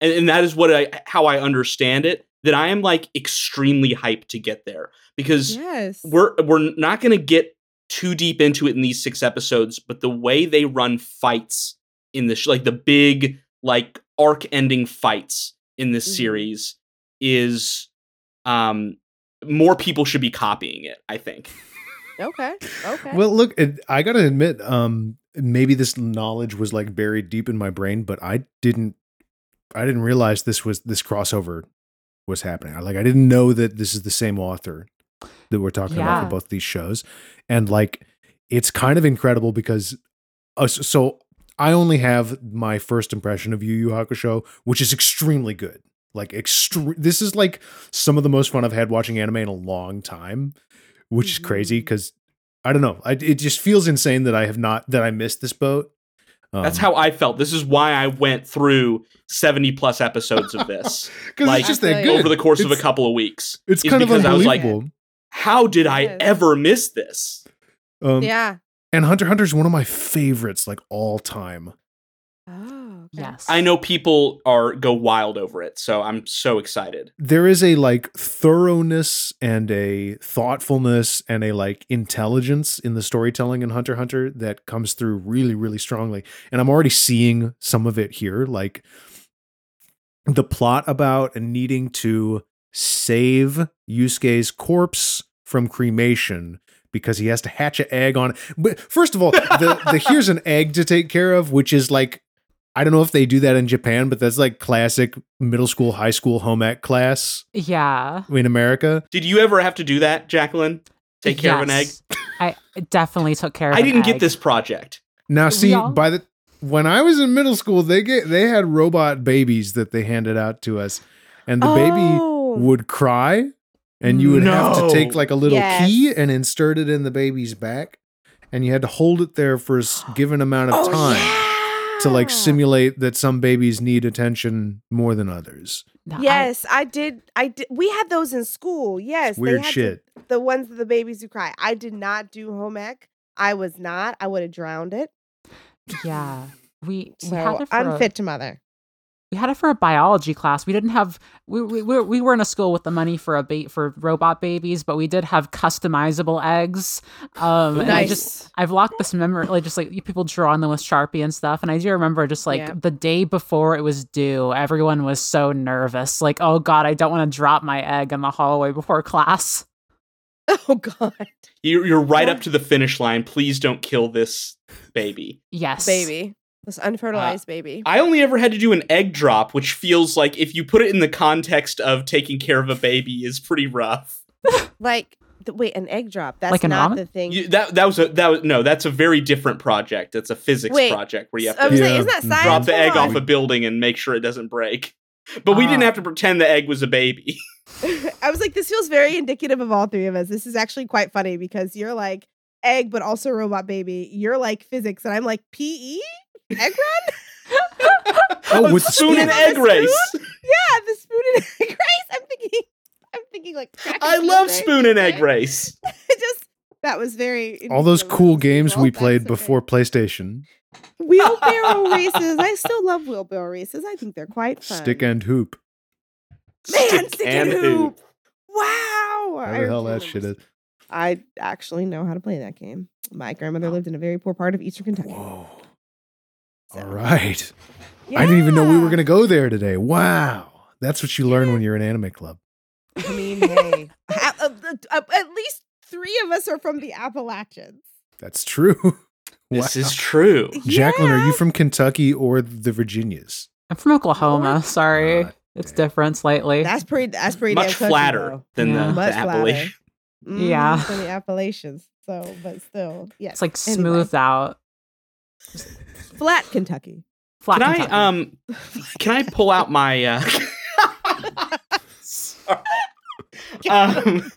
and, and that is what I how I understand it, then I am like extremely hyped to get there because Yes. we're we're not going to get too deep into it in these six episodes, but the way they run fights in this, like the big like arc ending fights in this Mhm. series, is um more people should be copying it. I think. okay. Okay. Well, look, it, I gotta admit, um, maybe this knowledge was like buried deep in my brain, but I didn't, I didn't realize this was this crossover was happening. I like, I didn't know that this is the same author that we're talking about for both these shows, and like, it's kind of incredible because, uh, so I only have my first impression of Yu Yu Hakusho, which is extremely good. Like, extreme. This is like some of the most fun I've had watching anime in a long time, which is crazy because I don't know. I, it just feels insane that I have not that I missed this boat. That's Um, how I felt. This is why I went through 70 plus episodes of this because like, it's just that good over the course of a couple of weeks. It's is kind of because I was like, how did I ever miss this? um, yeah. and Hunter Hunter is one of my favorites, like all time. Okay. Yes. I know people are go wild over it, so I'm so excited. There is a like thoroughness and a thoughtfulness and a like intelligence in the storytelling in Hunter Hunter that comes through really, really strongly. And I'm already seeing some of it here, like the plot about needing to save Yusuke's corpse from cremation because he has to hatch an egg on. But first of all, the, the here's an egg to take care of, which is like I don't know if they do that in Japan, but that's like classic middle school, high school home ec class Yeah. in America. Did you ever have to do that, Jacqueline? Take care of an egg? I definitely took care of I an didn't get this project. Now, see, all- by the when I was in middle school, they get they had robot babies that they handed out to us, and the baby Oh. would cry, and you would have to take like a little Yes. key and insert it in the baby's back, and you had to hold it there for a given amount of Oh, time yeah. To like simulate that some babies need attention more than others. No, Yes, I, did. I did. We had those in school. Yes, they Weird had to- shit. the ones that the babies who cry. I did not do home ec. I was not. I would have drowned it. yeah. We, we had So it for a- unfit to mother. We had it for a biology class. We didn't have we we we, we were in a school with the money for a bait for robot babies, but we did have customizable eggs. Um, and I Nice. just I've locked this memory, like just like people draw on them with Sharpie and stuff. And I do remember just like Yeah. the day before it was due, everyone was so nervous, like oh god, I don't want to drop my egg in the hallway before class. Oh God, You're, you're right Yeah. up to the finish line. Please don't kill this baby. Yes, baby, this unfertilized baby. I only ever had to do an egg drop, which feels like if you put it in the context of taking care of a baby is pretty rough. like, th- wait, an egg drop. That's Like in not ramen? the thing. You, that that was a that was no, that's a very different project. It's a physics Wait, project where you have to Yeah. like, isn't that science? drop the egg Hold off a building and make sure it doesn't break. But we didn't Ah. have to pretend the egg was a baby. I was like, this feels very indicative of all three of us. This is actually quite funny because you're like egg, but also robot baby. You're like physics, and I'm like PE egg run. Oh, with the spoon and spoon. egg race. yeah, the spoon and egg race. I'm thinking, I'm thinking like. I love thing. spoon and egg race. Just that was very All those cool games Well, we that's played okay. before PlayStation. wheelbarrow races. I still love wheelbarrow races. I think they're quite fun. Stick and hoop. man, stick, and hoop. Wow. Whatever I the hell that shit is. I actually know how to play that game. My grandmother lived in a very poor part of Eastern Kentucky. Whoa. So, All right. I didn't even know we were going to go there today. Wow. That's what you learn when you're in anime club. I mean, hey, ha- uh, uh, at least three of us are from the Appalachians. That's true. This Wow. is true. Jacqueline, are you from Kentucky or the Virginias? I'm from Oklahoma. Sorry. It's damn. different slightly. That's pretty. That's pretty Much damn country, flatter though. than Yeah. the, the Much flatter. Appalachian. Mhm, Yeah. from the Appalachians. So, but still, yeah. it's like Anyway, smoothed out. Flat Kentucky. Flat Can Kentucky. I um can I pull out my uh Sorry. um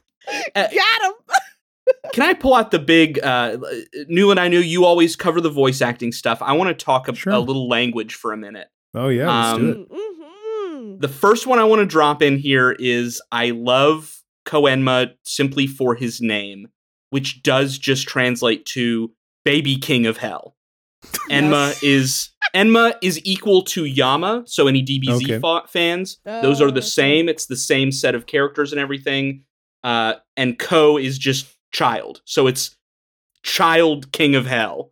Uh, Got him. can I pull out the big uh Newland I knew you always cover the voice acting stuff. I want to talk a, Sure. a little language for a minute. Oh, yeah. Let's do it. Mhm. The first one I want to drop in here is I love Koenma simply for his name, which does just translate to baby king of hell. Enma Yes. is Enma is equal to Yama, so any DBZ Okay. fa- fans, those are Oh, the okay. same. It's the same set of characters and everything. Uh, and Ko is just child, so it's child king of hell.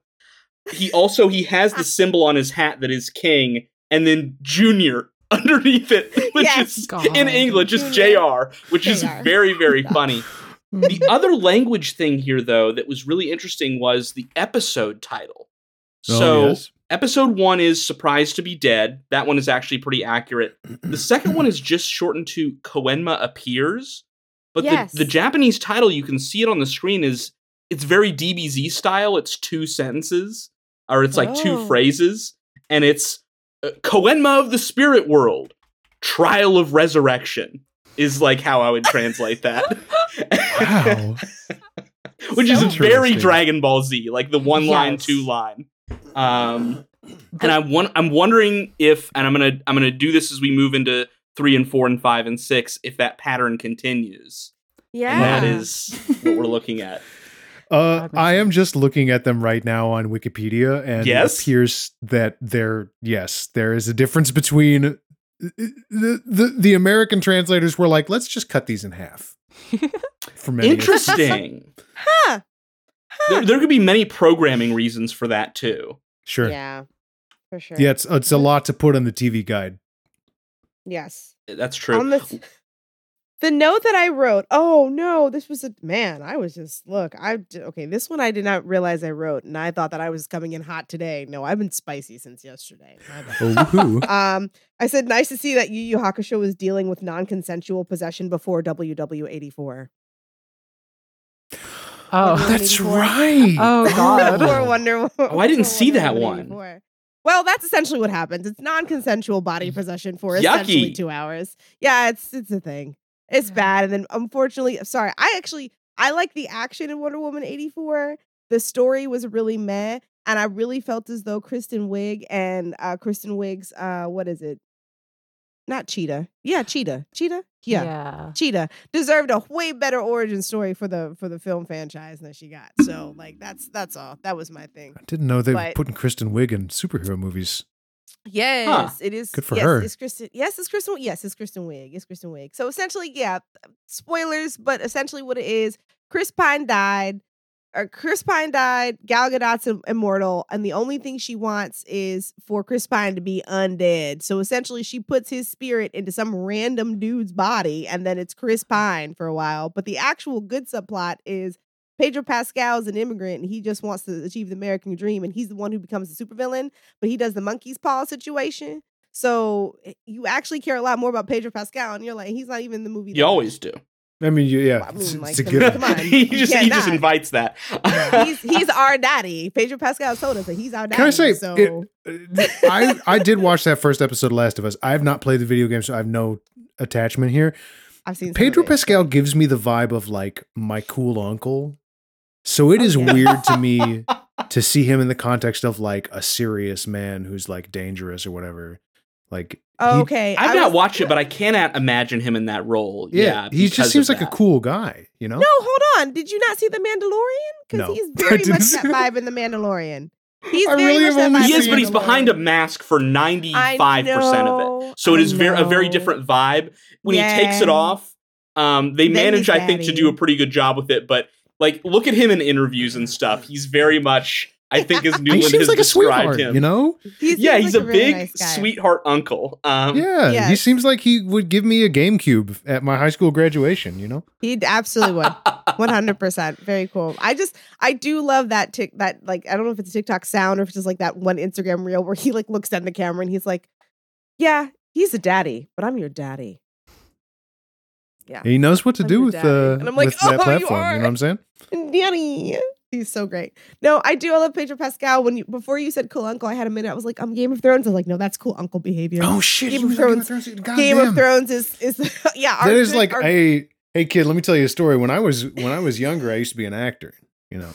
He also he has the symbol on his hat that is king, and then Junior underneath it, which Yes. is God. in English is Junior. Jr., which is very very funny. The other language thing here, though, that was really interesting was the episode title. Oh, So yes. episode one is Surprised to be Dead. That one is actually pretty accurate. The second one is just shortened to Koenma Appears. But Yes. the, the Japanese title, you can see it on the screen, is it's very DBZ style. It's two sentences, or it's like two phrases, and it's uh, Koenma of the Spirit World, Trial of Resurrection is like how I would translate that. Wow. Which is very. Dragon Ball Z, like the one line, two line. Um, and I want, I'm wondering if, and I'm gonna, I'm gonna do this as we move into three and four and five and six, if that pattern continues. Yeah. And that is what we're looking at. Uh, I am just looking at them right now on Wikipedia, and Yes? it appears that there, yes, there is a difference between the, the the American translators were like, let's just cut these in half. For many. Interesting. Huh. There, there could be many programming reasons for that too. sure. Yeah, Yeah. For sure. Yeah, it's it's a lot to put on the TV guide. Yes. That's true. On the the note that I wrote. Oh no, this was a man. I was just look. I d- okay. This one I did not realize I wrote, and I thought that I was coming in hot today. No, I've been spicy since yesterday. My bad. Oh, woohoo. Um, I said, nice to see that Yu Yu Hakusho was dealing with non-consensual possession before WW84. Oh, Wonder That's right. Oh, God. Before Wonder Wo- Oh, I didn't see Wonder that Woman one. 84. Well, that's essentially what happens. It's non-consensual body possession for essentially Yucky. two hours. Yeah, it's it's a thing. It's Yeah. bad, and then unfortunately, sorry, I actually I like the action in Wonder Woman eighty four. The story was really meh, and I really felt as though Kristen Wiig and uh Kristen Wiig's uh what is it? Not Cheetah. Yeah, Cheetah. Cheetah. Yeah. yeah. Cheetah deserved a way better origin story for the for the film franchise than she got. So like that's that's all. That was my thing. I didn't know they were putting Kristen Wiig in superhero movies. Yes, it is. Good for yes, her. It's Kristen. Yes, it's Kristen. Yes, it's Kristen Wiig. It's Kristen Wiig. So essentially, yeah, spoilers, but essentially what it is, Chris Pine died. Or Chris Pine died. Gal Gadot's immortal, and the only thing she wants is for Chris Pine to be undead. So essentially, she puts his spirit into some random dude's body, and then it's Chris Pine for a while. But the actual good subplot is Pedro Pascal is an immigrant, and he just wants to achieve the American dream, and he's the one who becomes the supervillain but he does the monkey's paw situation. So eh, you actually care a lot more about Pedro Pascal, and you're like, he's not even in the movie. You always do. I mean, you- yeah, I mean, it's, like, it's a come- good. come on. he just he just invites that. he's he's our daddy. Pedro Pascal told us that he's our daddy. Can I say, so it- uh, I I did watch that first episode of Last of Us. I have not played the video game, so I have no attachment here. I've seen Pedro. Pascal gives me the vibe of like my cool uncle. So it oh, is Oh, yeah. weird to me to see him in the context of like a serious man who's like dangerous or whatever. Like Oh, okay. I've I not was- watched it, but I cannot imagine him in that role. Yeah, Yeah, he just seems of like a cool guy, you know? No, hold on. Did you not see the Mandalorian? Because No. he's very much that vibe in the Mandalorian. He's I very really much have that vibe He is, but he's behind a mask for ninety five percent of it. So it is very a very different vibe. When he takes it off, um, they Then manage, I think, to do a pretty good job with it. But like, look at him in interviews and stuff. He's very much, I think, as He Newland seems has like a sweetheart, him. you know? He yeah, he's like a, really big nice sweetheart uncle. Um, Yeah, he seems like he would give me a GameCube at my high school graduation, you know? He absolutely would. One hundred percent. Very cool. I just I do love that tick that like I don't know if it's a TikTok sound or if it's just like that one Instagram reel where he like looks down the camera and he's like, Yeah, he's a daddy, but I'm your daddy. Yeah, he knows what to I'm do with, daddy. uh, And I'm like, with that "Oh, you platform. You, know what I'm saying? Daddy. He's so great. No, I do. I love Pedro Pascal. When you before you said cool uncle, I had a minute. I was like, I'm Game of Thrones. I was like, no, that's cool uncle behavior. Oh, shit. Game he of was on Thrones- God Game damn. of Thrones is is yeah. our That is like, our- hey, hey, kid, let me tell you a story. When I was when I was younger, I used to be an actor, you know?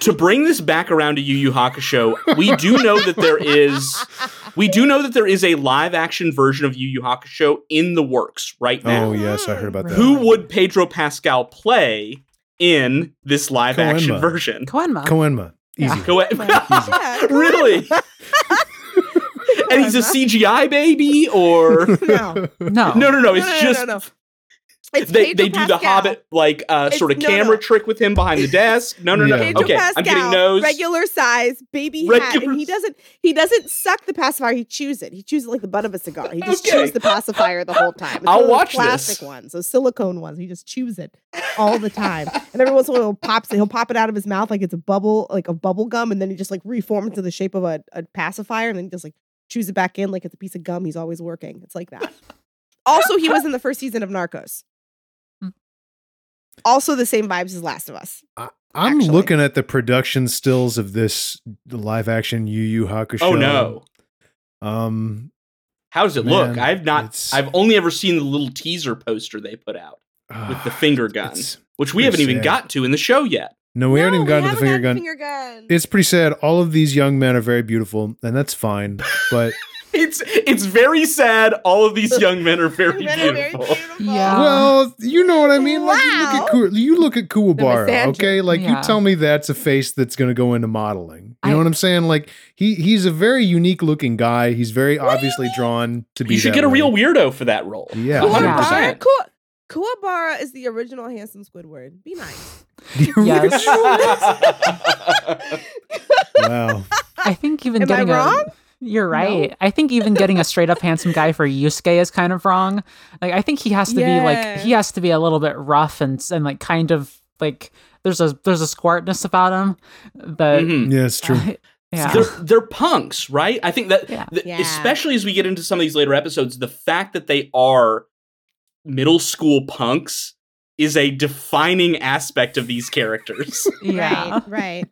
to bring this back around to Yu Yu Hakusho, we do know that there is we do know that there is a live action version of Yu Yu Hakusho in the works right oh, now. Oh, yes, I heard about that. Who would Pedro Pascal play in this live action version? Koenma. Koenma. Easy. Go Yeah, really? and he's a CGI baby, or no. no. no, no, no. No, It's no, no, just no, no. It's they Pedro they do the Hobbit like uh, It's- sort of no, camera no. trick with him behind the desk. No, no, no. Yeah. Pedro Okay, Pascal, I'm getting nose. regular size, baby hat, and he doesn't he doesn't suck the pacifier. He chews it. He chews it like the butt of a cigar. He just Okay. chews the pacifier the whole time. It's I'll those watch plastic this. ones, those silicone ones. He just chews it all the time, and every once in a while he'll pops it. He'll pop it out of his mouth like it's a bubble, like a bubble gum, and then he just like reforms into the shape of a, a pacifier, and then he just like chews it back in like it's a piece of gum. He's always working. It's like that. Also, he was in the first season of Narcos. Also, the same vibes as Last of Us. I'm actually. looking at the production stills of this live action Yu Yu Hakusho. Oh no. Um, How does it Man, look? I've not. it's- I've only ever seen the little teaser poster they put out with the finger gun, which we haven't even got to in the show yet. no, we haven't even gotten to the finger gun. Finger gun. It's pretty sad. All of these young men are very beautiful, and that's fine. But It's it's very sad. All of these young men are very Men are very beautiful. beautiful. Yeah. well, you know what I mean. Like you look Wow. at Ku- you look at Kuwabara, okay? Like Yeah. you tell me that's a face that's going to go into modeling. You know what I'm saying? Like he he's a very unique looking guy. He's very obviously drawn to be. You should that get a way. real weirdo for that role. Yeah. A hundred percent. Kuwabara, Kuwabara is the original handsome Squidward. Be nice. Yes. wow. I think even Am I wrong? a you're right. I think even getting a straight up handsome guy for Yusuke is kind of wrong. Like I think he has to be like he has to be a little bit rough and and like kind of like there's a there's a squartness about him that Mhm. Yeah, it's true. yeah. They're they're punks, right? I think that, Yeah. that- Yeah. especially as we get into some of these later episodes, the fact that they are middle school punks is a defining aspect of these characters. yeah. Right, right.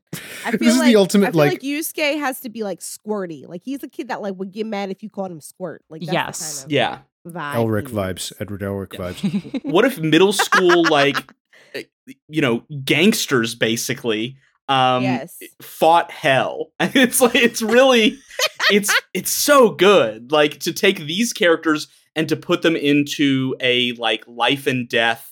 I feel This is like the ultimate, I feel like- like, Yusuke has to be like squirty. Like he's a kid that like would get mad if you called him squirt. Like that's Yes. the kind of yeah. vibe. Elric vibes. Edward Elric vibes. What if middle school like eh, you know, gangsters basically um Yes. fought hell. It's like it's really it's it's so good like to take these characters and to put them into a like life and death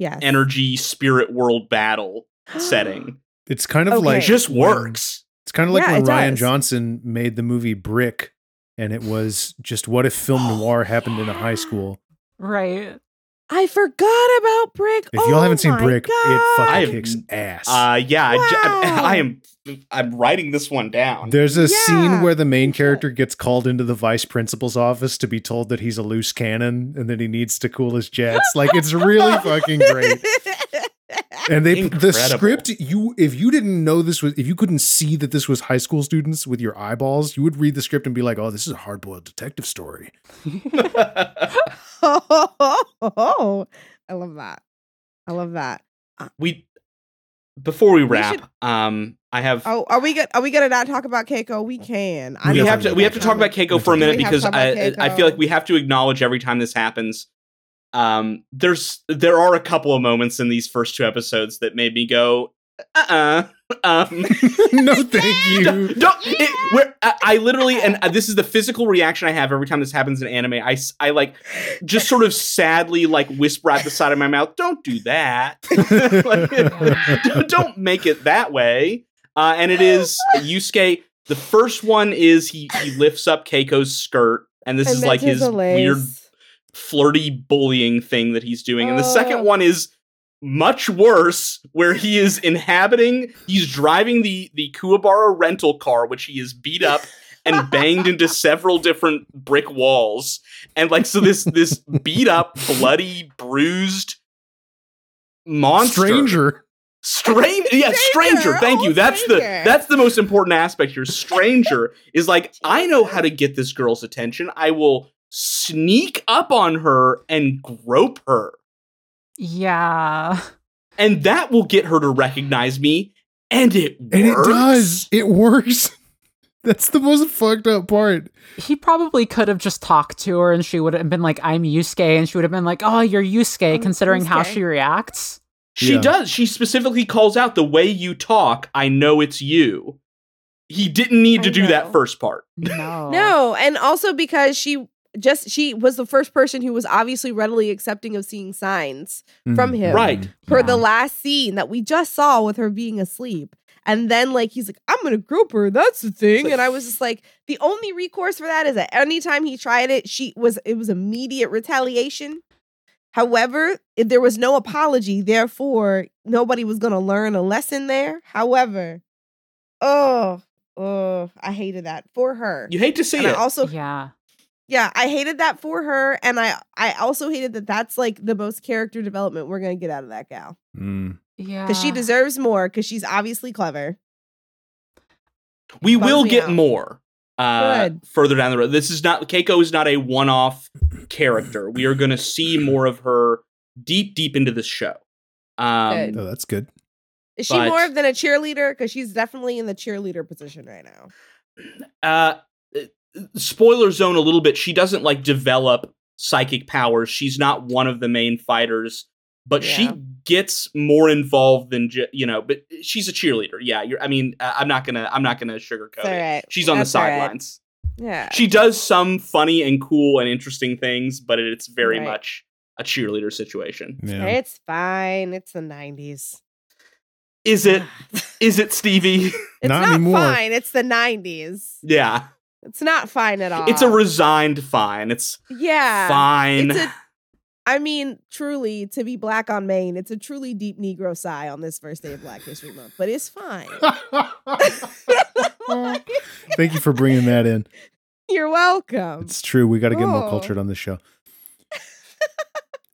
Yes. energy spirit world battle setting. It's kind of Okay. like It just when- works. It's kind of like Yeah, when Rian does. Johnson made the movie Brick, and it was just what if film noir happened in a high school. right. I forgot about Brick. If y'all Oh haven't seen my Brick, it God. fucking I have- kicks ass. Uh yeah, I j- I, Wow. I am I'm writing this one down. There's a scene where the main character gets called into the vice principal's office to be told that he's a loose cannon and that he needs to cool his jets. Like it's really fucking great. And they the script you if you didn't know this was if you couldn't see that this was high school students with your eyeballs, you would read the script and be like, "Oh, this is a hard-boiled detective story." oh, I love that. I love that. we before we wrap, should- um I have Oh, are we good? Are we gonna not talk about Keiko? We can. I we have to we have to talk about Keiko for a minute because I, I feel like we have to acknowledge every time this happens. Um, there's there are a couple of moments in these first two episodes that made me go, uh-uh. Um, no, thank you. don't, don't it, where, I, I literally and uh, this is the physical reaction I have every time this happens in anime. I, I like just sort of sadly like whisper at the side of my mouth, "Don't do that. Like, don't- don't make it that way." Uh, and it is Yusuke. The first one is he he lifts up Keiko's skirt, and this I is like his weird flirty bullying thing that he's doing. And the Oh. second one is much worse, where he is inhabiting, he's driving the the Kuwabara rental car, which he is beat up and banged into several different brick walls. And like so this this beat up, bloody, bruised monster. Stranger. Stranger, yeah, stranger. Stranger, Thank you. That's the that's the most important aspect here. Stranger is like I know how to get this girl's attention. I will sneak up on her and grope her, Yeah. and that will get her to recognize me. And it And it does. It works. That's the most fucked up part. He probably could have just talked to her and she would have been like, I'm Yusuke. And she would have been like, Oh, you're Yusuke, I'm considering how she reacts. She Yeah. does. She specifically calls out the way you talk. I know it's you. He didn't need to I do that first part. No. No, and also because she just she was the first person who was obviously readily accepting of seeing signs from Mm. him Right. for the last scene that we just saw with her being asleep. And then like he's like, I'm gonna grope her. That's the thing. And I was just like, the only recourse for that is that anytime he tried it, she was it was immediate retaliation. However, if there was no apology, therefore nobody was gonna learn a lesson there. However, oh, oh, I hated that for her. You hate to see and I it. also Yeah. yeah, I hated that for her, and I I also hated that that's like the most character development we're gonna get out of that gal Mm. Yeah. because she deserves more because she's obviously clever. we bums will get out. more uh, Good. further down the road. This is not Keiko is not a one-off character. We are going to see more of her deep, deep into this show. Um, Good. Oh, that's good. Is she But- more than a cheerleader? Because she's definitely in the cheerleader position right now. uh, spoiler zone a little bit. She doesn't like develop psychic powers. She's not one of the main fighters, but she gets more involved than ju- you know. But she's a cheerleader. Yeah, you're. I mean, uh, I'm not gonna. I'm not gonna sugarcoat It's it. She's on the That's all right. sidelines. Yeah. She does some funny and cool and interesting things, but it's very Right. much a cheerleader situation. Yeah. It's fine. It's the nineties. Is it? Is it Stevie? It's Not not, anymore. fine. It's the nineties. yeah, It's not fine at all. it's a resigned fine. It's yeah. fine. It's a, I mean, truly, to be black on Maine, it's a truly deep Negro sigh on this first day of Black History Month, but it's fine. Thank you for bringing that in. You're welcome. It's true. We got to get more Oh. cultured on this show.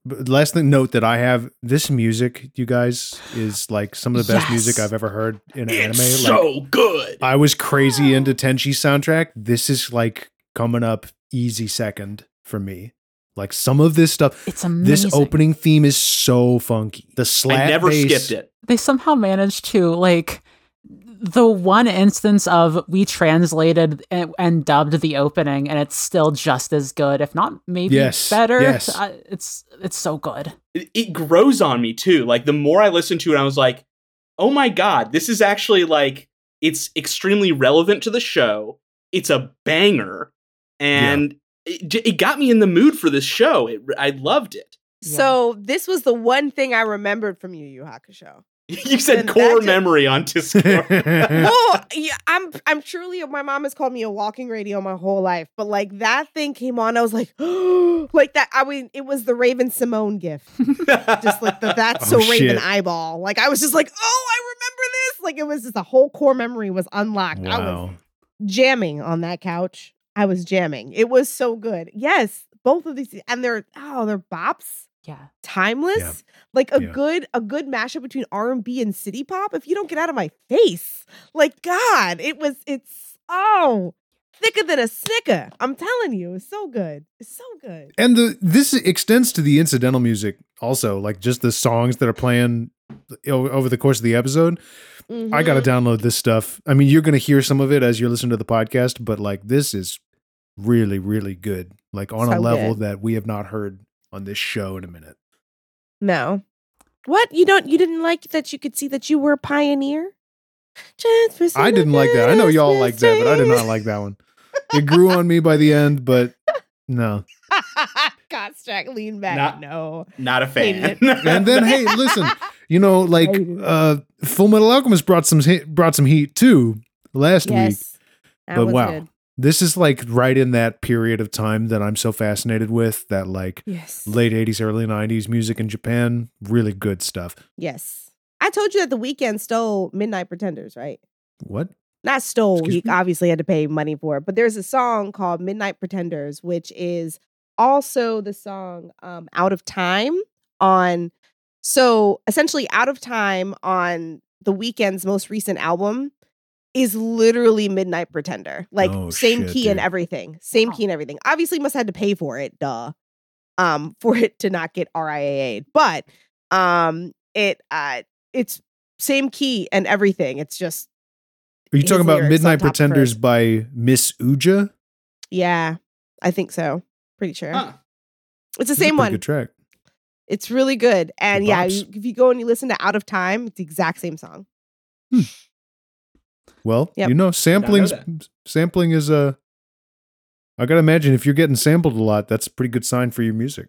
But last thing note that I have this music, you guys, is like some of the best Yes. music I've ever heard in an it's anime. Like so good. I was crazy into Tenchi soundtrack. This is like coming up easy second for me. Like some of this stuff. It's amazing. This opening theme is so funky. The slap I never bass- skipped it. they somehow managed to like the one instance of we translated and, and dubbed the opening and it's still just as good if not maybe Yes, better yes. Uh, it's it's so good it. It grows on me too. Like the more I listen to it, I was like, "Oh my god, this is actually like it's extremely relevant to the show. It's a banger, and it, it got me in the mood for this show. It, I loved it. So this was the one thing I remembered from Yu Yu Hakusho. you said Then that core just- memory on Discord. well, yeah, I'm I'm truly my mom has called me a walking radio my whole life, but like that thing came on, I was like, like that. I mean, it was the Raven-Symoné gift, just like the that's Oh, so Raven eyeball. Like I was just like, oh, I remember this. Like it was just a whole core memory was unlocked. I was wow. jamming on that couch. I was jamming. It was so good. Yes, both of these, and they're oh, they're bops yeah timeless Yeah. like a Yeah. good a good mashup between r&b and city pop if you don't get out of my face like god it was it's oh thicker than a snicker i'm telling you it's so good it's so good And the this extends to the incidental music also, like just the songs that are playing over the course of the episode. I got to mm-hmm. download this stuff. I mean, you're going to hear some of it as you're listening to the podcast, but like this is really, really good. Like on a level good. that we have not heard on this show in a minute. no What you don't you didn't like that you could see that you were a pioneer? I didn't like that. I know y'all like that, but I did not like that one. It grew on me by the end, but no. Kostrach, lean back. Not- no. Not a fan. And then hey, listen, you know, like uh Full Metal Alchemist brought some he- brought some heat too last week. Yes. That But was wow. good. This is like right in that period of time that I'm so fascinated with that like Yes. late 80s early 90s music in Japan, really good stuff. Yes. I told you that the Weeknd stole Midnight Pretenders, right? What? Not stole. Excuse He me? obviously had to pay money for it. But there's a song called Midnight Pretenders, which is also the song um, Out of Time on. So essentially, Out of Time on the Weeknd's most recent album is literally Midnight Pretender. Like Oh, same shit, key and everything. Same key and everything. Obviously, must have had to pay for it, duh. Um, for it to not get RIAA. But um it uh it's same key and everything. It's just Are you talking about Midnight Pretenders first. by Miss Uja? yeah, I think so. Pretty sure. Huh. It's the This same one. Good track. It's really good. And yeah, you- if you go and you listen to Out of Time, it's the exact same song. Well, Yep. you know, sampling that. sampling is a. I gotta imagine if you're getting sampled a lot, that's a pretty good sign for your music.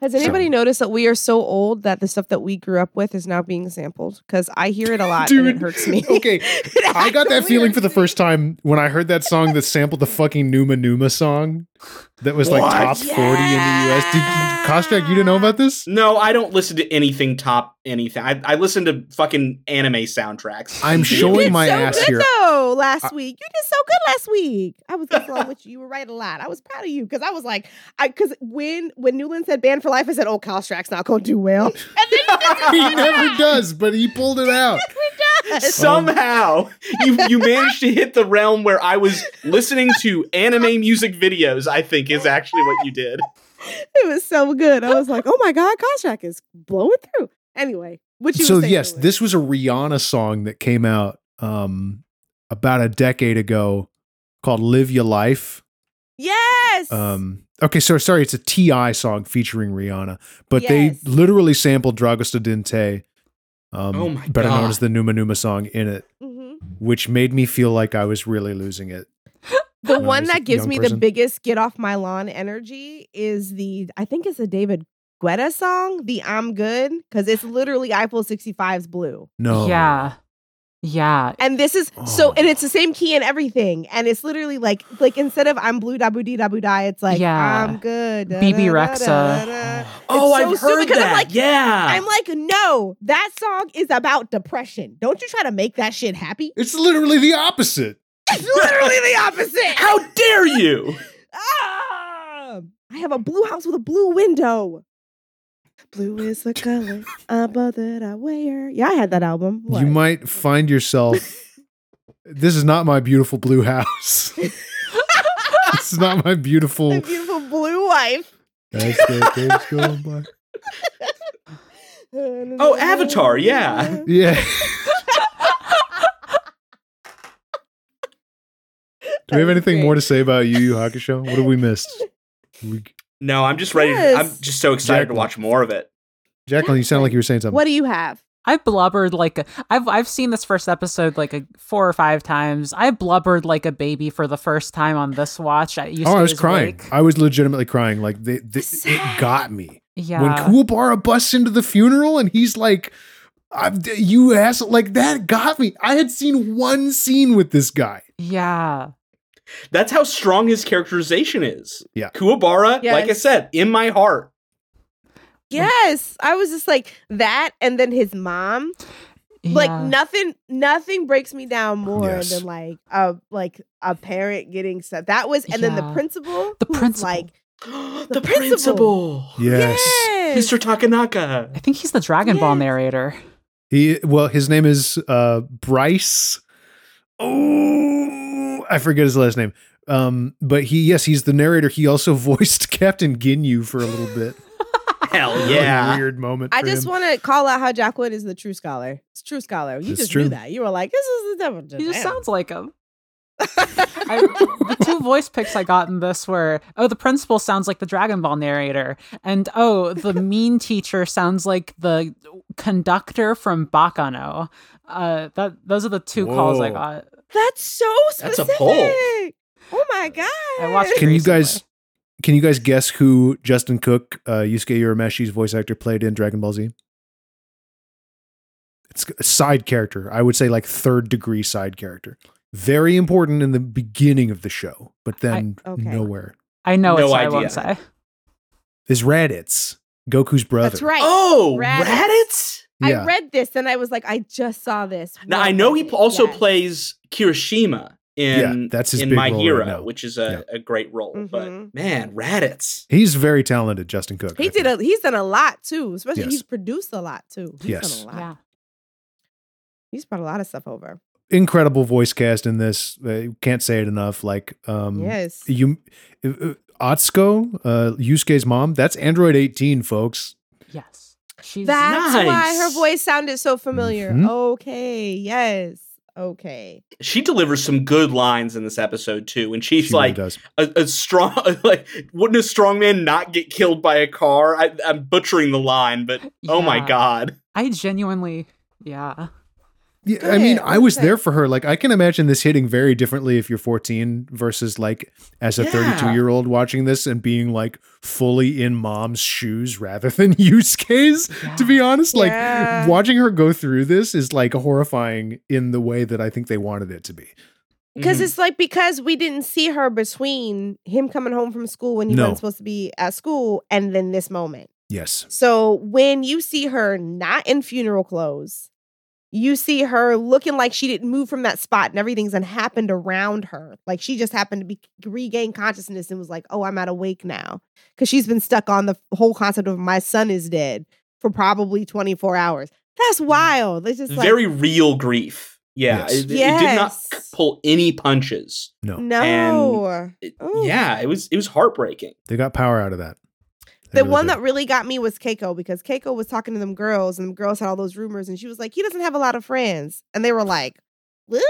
Has anybody So- noticed that we are so old that the stuff that we grew up with is now being sampled? Because I hear it a lot and it hurts me. okay, I got that feeling for the first time when I heard that song that sampled the fucking Numa Numa song that was like What? top 40 in the US. Did Kostrach, you didn't know about this? No, I don't listen to anything top anything. I, I listen to fucking anime soundtracks. I'm showing my so ass good, here. Though last I- week, you did so good last week. I was along with you. You were right a lot. I was proud of you because I was like, I because when when Newland said "banned for life," I said, "Oh, Kostrach's not going to do well." And then he he never does, but he pulled it out. does. Somehow you you managed to hit the realm where I was listening to anime music videos. I think is actually what you did. it was so good. I was like, "Oh my god, Kostrach is blowing through." Anyway, what you So were yes, Newland. this was a Rihanna song that came out um about a decade ago called Live Your Life. yes. Um okay, so sorry, it's a TI song featuring Rihanna, but Yes. they literally sampled Dragostea Din Tei. Um, Oh my better known as the Numa Numa song in it, Mhm. which made me feel like I was really losing it. The when one that gives young me the biggest get off my lawn energy is the I think it's a David Guetta song, the I'm Good, because it's literally Eiffel 65's blue. No. Yeah. Yeah. And this is so Oh. and it's the same key and everything. And it's literally like like instead of I'm blue da boo dee da boo die, it's like Yeah. I'm good. da, BB da, da, Rexha. da, da. Oh, It's so I've stupid heard 'cause that. I'm like- yeah, I'm like, no, that song is about depression. Don't you try to make that shit happy. It's literally the opposite. It's literally the opposite. how dare you? Ah! I have a blue house with a blue window. Blue is the color above that I wear. Yeah, I had that album. What? You might find yourself This is not my beautiful blue house. this is not my beautiful My beautiful blue wife. As the days go by. Oh, Avatar, yeah. Yeah. Do we have anything more to say about Yu Yu Hakusho? What have we missed? We, No, I'm just ready. Yes. I'm just so excited to watch more of it. Jacqueline, you sound like you were saying something. What do you have? I've blubbered like a, I've I've seen this first episode like a four or five times. I blubbered like a baby for the first time on this watch. At Oh, I was crying. I was legitimately crying. Like they, they, it got me Yeah. when Kuwabara busts into the funeral and he's like, I'm, "You ass!" Like that got me. I had seen one scene with this guy. yeah. That's how strong his characterization is. Yeah. Kuwabara, like I said, in my heart. Yes, I was just like that, and then his mom. Like nothing, nothing breaks me down more Yes. than like a like a parent getting stuff. That was, and then the principal, The principal. like the, principal. principal. Yes. yes, Mr. Takenaka. I think he's the Dragon Ball narrator. He well, his name is uh Brice. Oh, I forget his last name. Um, but he yes, he's the narrator. He also voiced Captain Ginyu for a little bit. Hell Really yeah. weird moment. I for just want to call out how Jacqueline is the true scholar. It's true scholar. You It's just true. knew that. You were like, this is the devil. He just sounds like him. I I, the two voice picks I got in this were oh, the principal sounds like the Dragon Ball narrator, and oh, the mean teacher sounds like the conductor from Baccano. Uh, that those are the two calls I got. That's so specific. That's a specific. poll. Oh my god! I watched Can you guys can you guys guess who Justin Cook, uh, Yusuke Urameshi's voice actor, played in Dragon Ball Z? It's a side character. I would say like third degree side character. Very important in the beginning of the show, but then I- okay. nowhere. I know No it's I idea. won't say. Is Raditz, Goku's brother. That's right. Oh, Raditz. Raditz. Yeah. I read this and I was like, I just saw this. Now What I know he also Yes. plays Kirishima in Yeah, that's his in big My role right Hero, which is a, a great role. Mhm. But man, Raditz. He's very talented, Justin Cook. I He did think. a. He's done a lot too. Especially Yes. he's produced a lot too. He's Yes. done a lot. Yeah. He's brought a lot of stuff over. incredible voice cast in this. Uh, can't say it enough. Like, um, yes. you, uh, uh, Atsuko, uh, Yusuke's mom. That's Android 18, folks. Yes. She's That's why her voice sounded so familiar. Mhm. Okay. Yes. Okay. She delivers some good lines in this episode too, and she's She like does. a, a strong. Like, wouldn't a strong man not get killed by a car? I, I'm butchering the line, but oh my god, I genuinely yeah. Yeah, Go I mean, I was you there for her. Like, I can imagine this hitting very differently if you're 14 versus like as a Yeah. 32 year old watching this and being like fully in mom's shoes rather than use Yusuke's. To be honest, like Yeah. watching her go through this is like horrifying in the way that I think they wanted it to be. Because Mhm. it's like because we didn't see her between him coming home from school when he No. wasn't supposed to be at school and then this moment. Yes. So when you see her not in funeral clothes, you see her looking like she didn't move from that spot and everything's done happened around her. Like she just happened to be regain consciousness and was like, "Oh, I'm at awake now," because she's been stuck on the whole concept of my son is dead for probably 24 hours. That's mm-hmm. wild. It's just like very real grief. Yeah, Yes. it, it did not pull any punches. No. no. It- yeah, it was it was heartbreaking. They got power out of that. The one that really got me was Keiko because Keiko was talking to them girls and the girls had all those rumors and she was like, he doesn't have a lot of friends. And they were like, "Woo."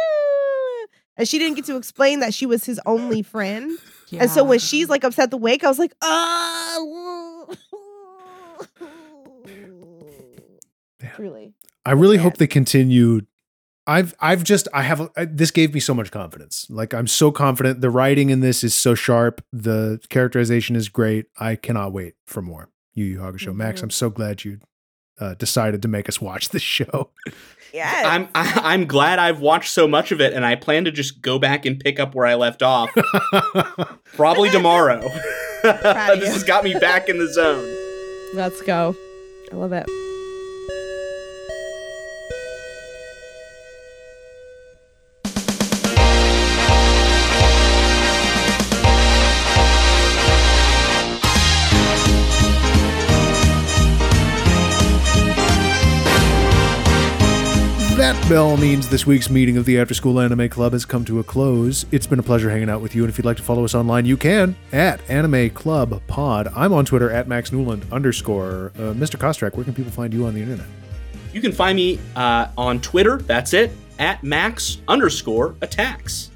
and she didn't get to explain that she was his only friend. And so when she's like upset the wake, I was like, oh. Yeah. Truly. I really Yeah. hope they continue. I've I've just I have I, this gave me so much confidence. Like I'm so confident. The writing in this is so sharp. The characterization is great. I cannot wait for more. Yu Yu Hakusho. Max, Mhm. I'm so glad you uh, decided to make us watch this show. Yeah, I'm I, I'm glad I've watched so much of it, and I plan to just go back and pick up where I left off, probably tomorrow. Proud of this has got me back in the zone. Let's go. I love it. That bell means this week's meeting of the After School Anime Club has come to a close. It's been a pleasure hanging out with you, and if you'd like to follow us online, you can at Anime Club Pod. I'm on Twitter at Max Newland underscore. Uh, Mr. Kostrach, where can people find you on the internet? You can find me uh, on Twitter. That's it at max underscore attacks.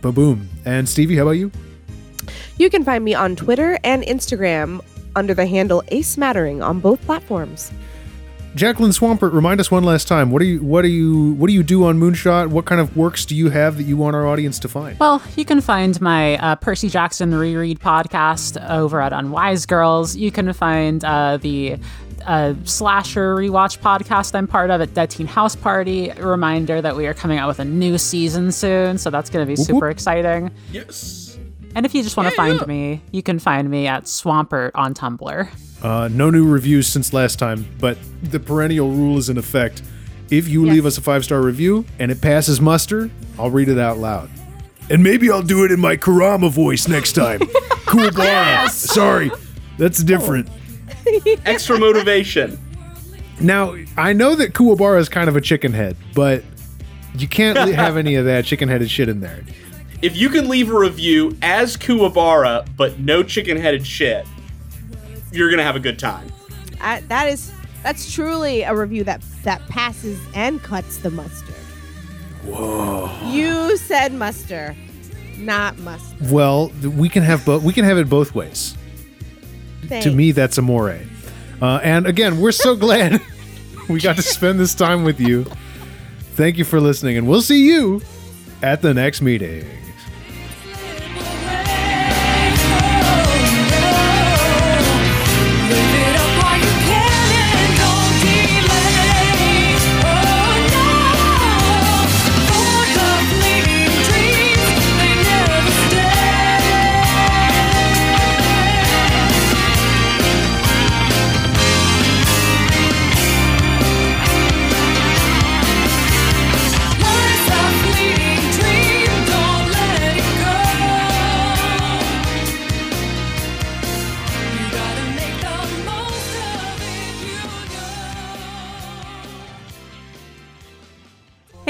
Ba-boom. And Stevie, how about you? You can find me on Twitter and Instagram under the handle A Smattering on both platforms. Jacqueline Swampert, remind us one last time. What do you what do you what do you do on Moonshot? What kind of works do you have that you want our audience to find? Well, you can find my uh, Percy Jackson reread podcast over at Unwise Girls. You can find uh, the uh, slasher rewatch podcast I'm part of at Dead Teen House Party. A reminder that we are coming out with a new season soon, so that's going to be Whoop, super whoop. exciting. Yes. And if you just want to Yeah, find yeah. me, you can find me at Swampert on Tumblr. Uh, no new reviews since last time, but the perennial rule is in effect. If you leave us a five star review and it passes muster, I'll read it out loud. And maybe I'll do it in my Kurama voice next time. Kuwabara. Sorry, that's different. Extra motivation. Now, I know that Kuwabara is kind of a chicken head, but you can't have any of that chicken headed shit in there. If you can leave a review as Kuwabara, but no chicken headed shit, you're gonna have a good time. I, that is that's truly a review that that passes and cuts the mustard. Whoa! You said mustard. not mustard. Well, we can have both. We can have it both ways. To me, that's amore. Uh, and again, we're so glad we got to spend this time with you. Thank you for listening, and we'll see you at the next meeting.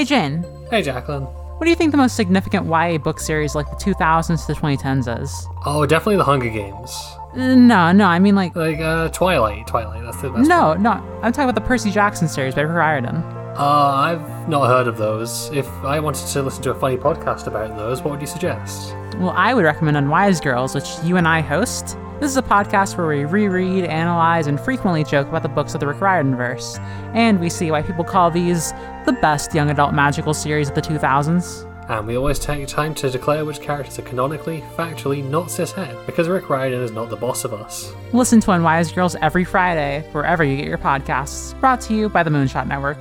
Hey, Jane, Hey, Jacqueline. what do you think the most significant YA book series like the 2000s to the 2010s is? Oh, definitely the Hunger Games. Uh, no, no, I mean like. Like, uh, Twilight. Twilight, that's the best No, one. no, I'm talking about the Percy Jackson series by Rick Riordan. Uh, I've not heard of those. If I wanted to listen to a funny podcast about those, what would you suggest? Well, I would recommend Unwise Girls, which you and I host. This is a podcast where we reread, analyze, and frequently joke about the books of the Rick Riordan verse. And we see why people call these the best young adult magical series of the 2000s. And we always take time to declare which characters are canonically, factually not cishet, because Rick Riordan is not the boss of us. Listen to Unwise Girls every Friday, wherever you get your podcasts. Brought to you by the Moonshot Network.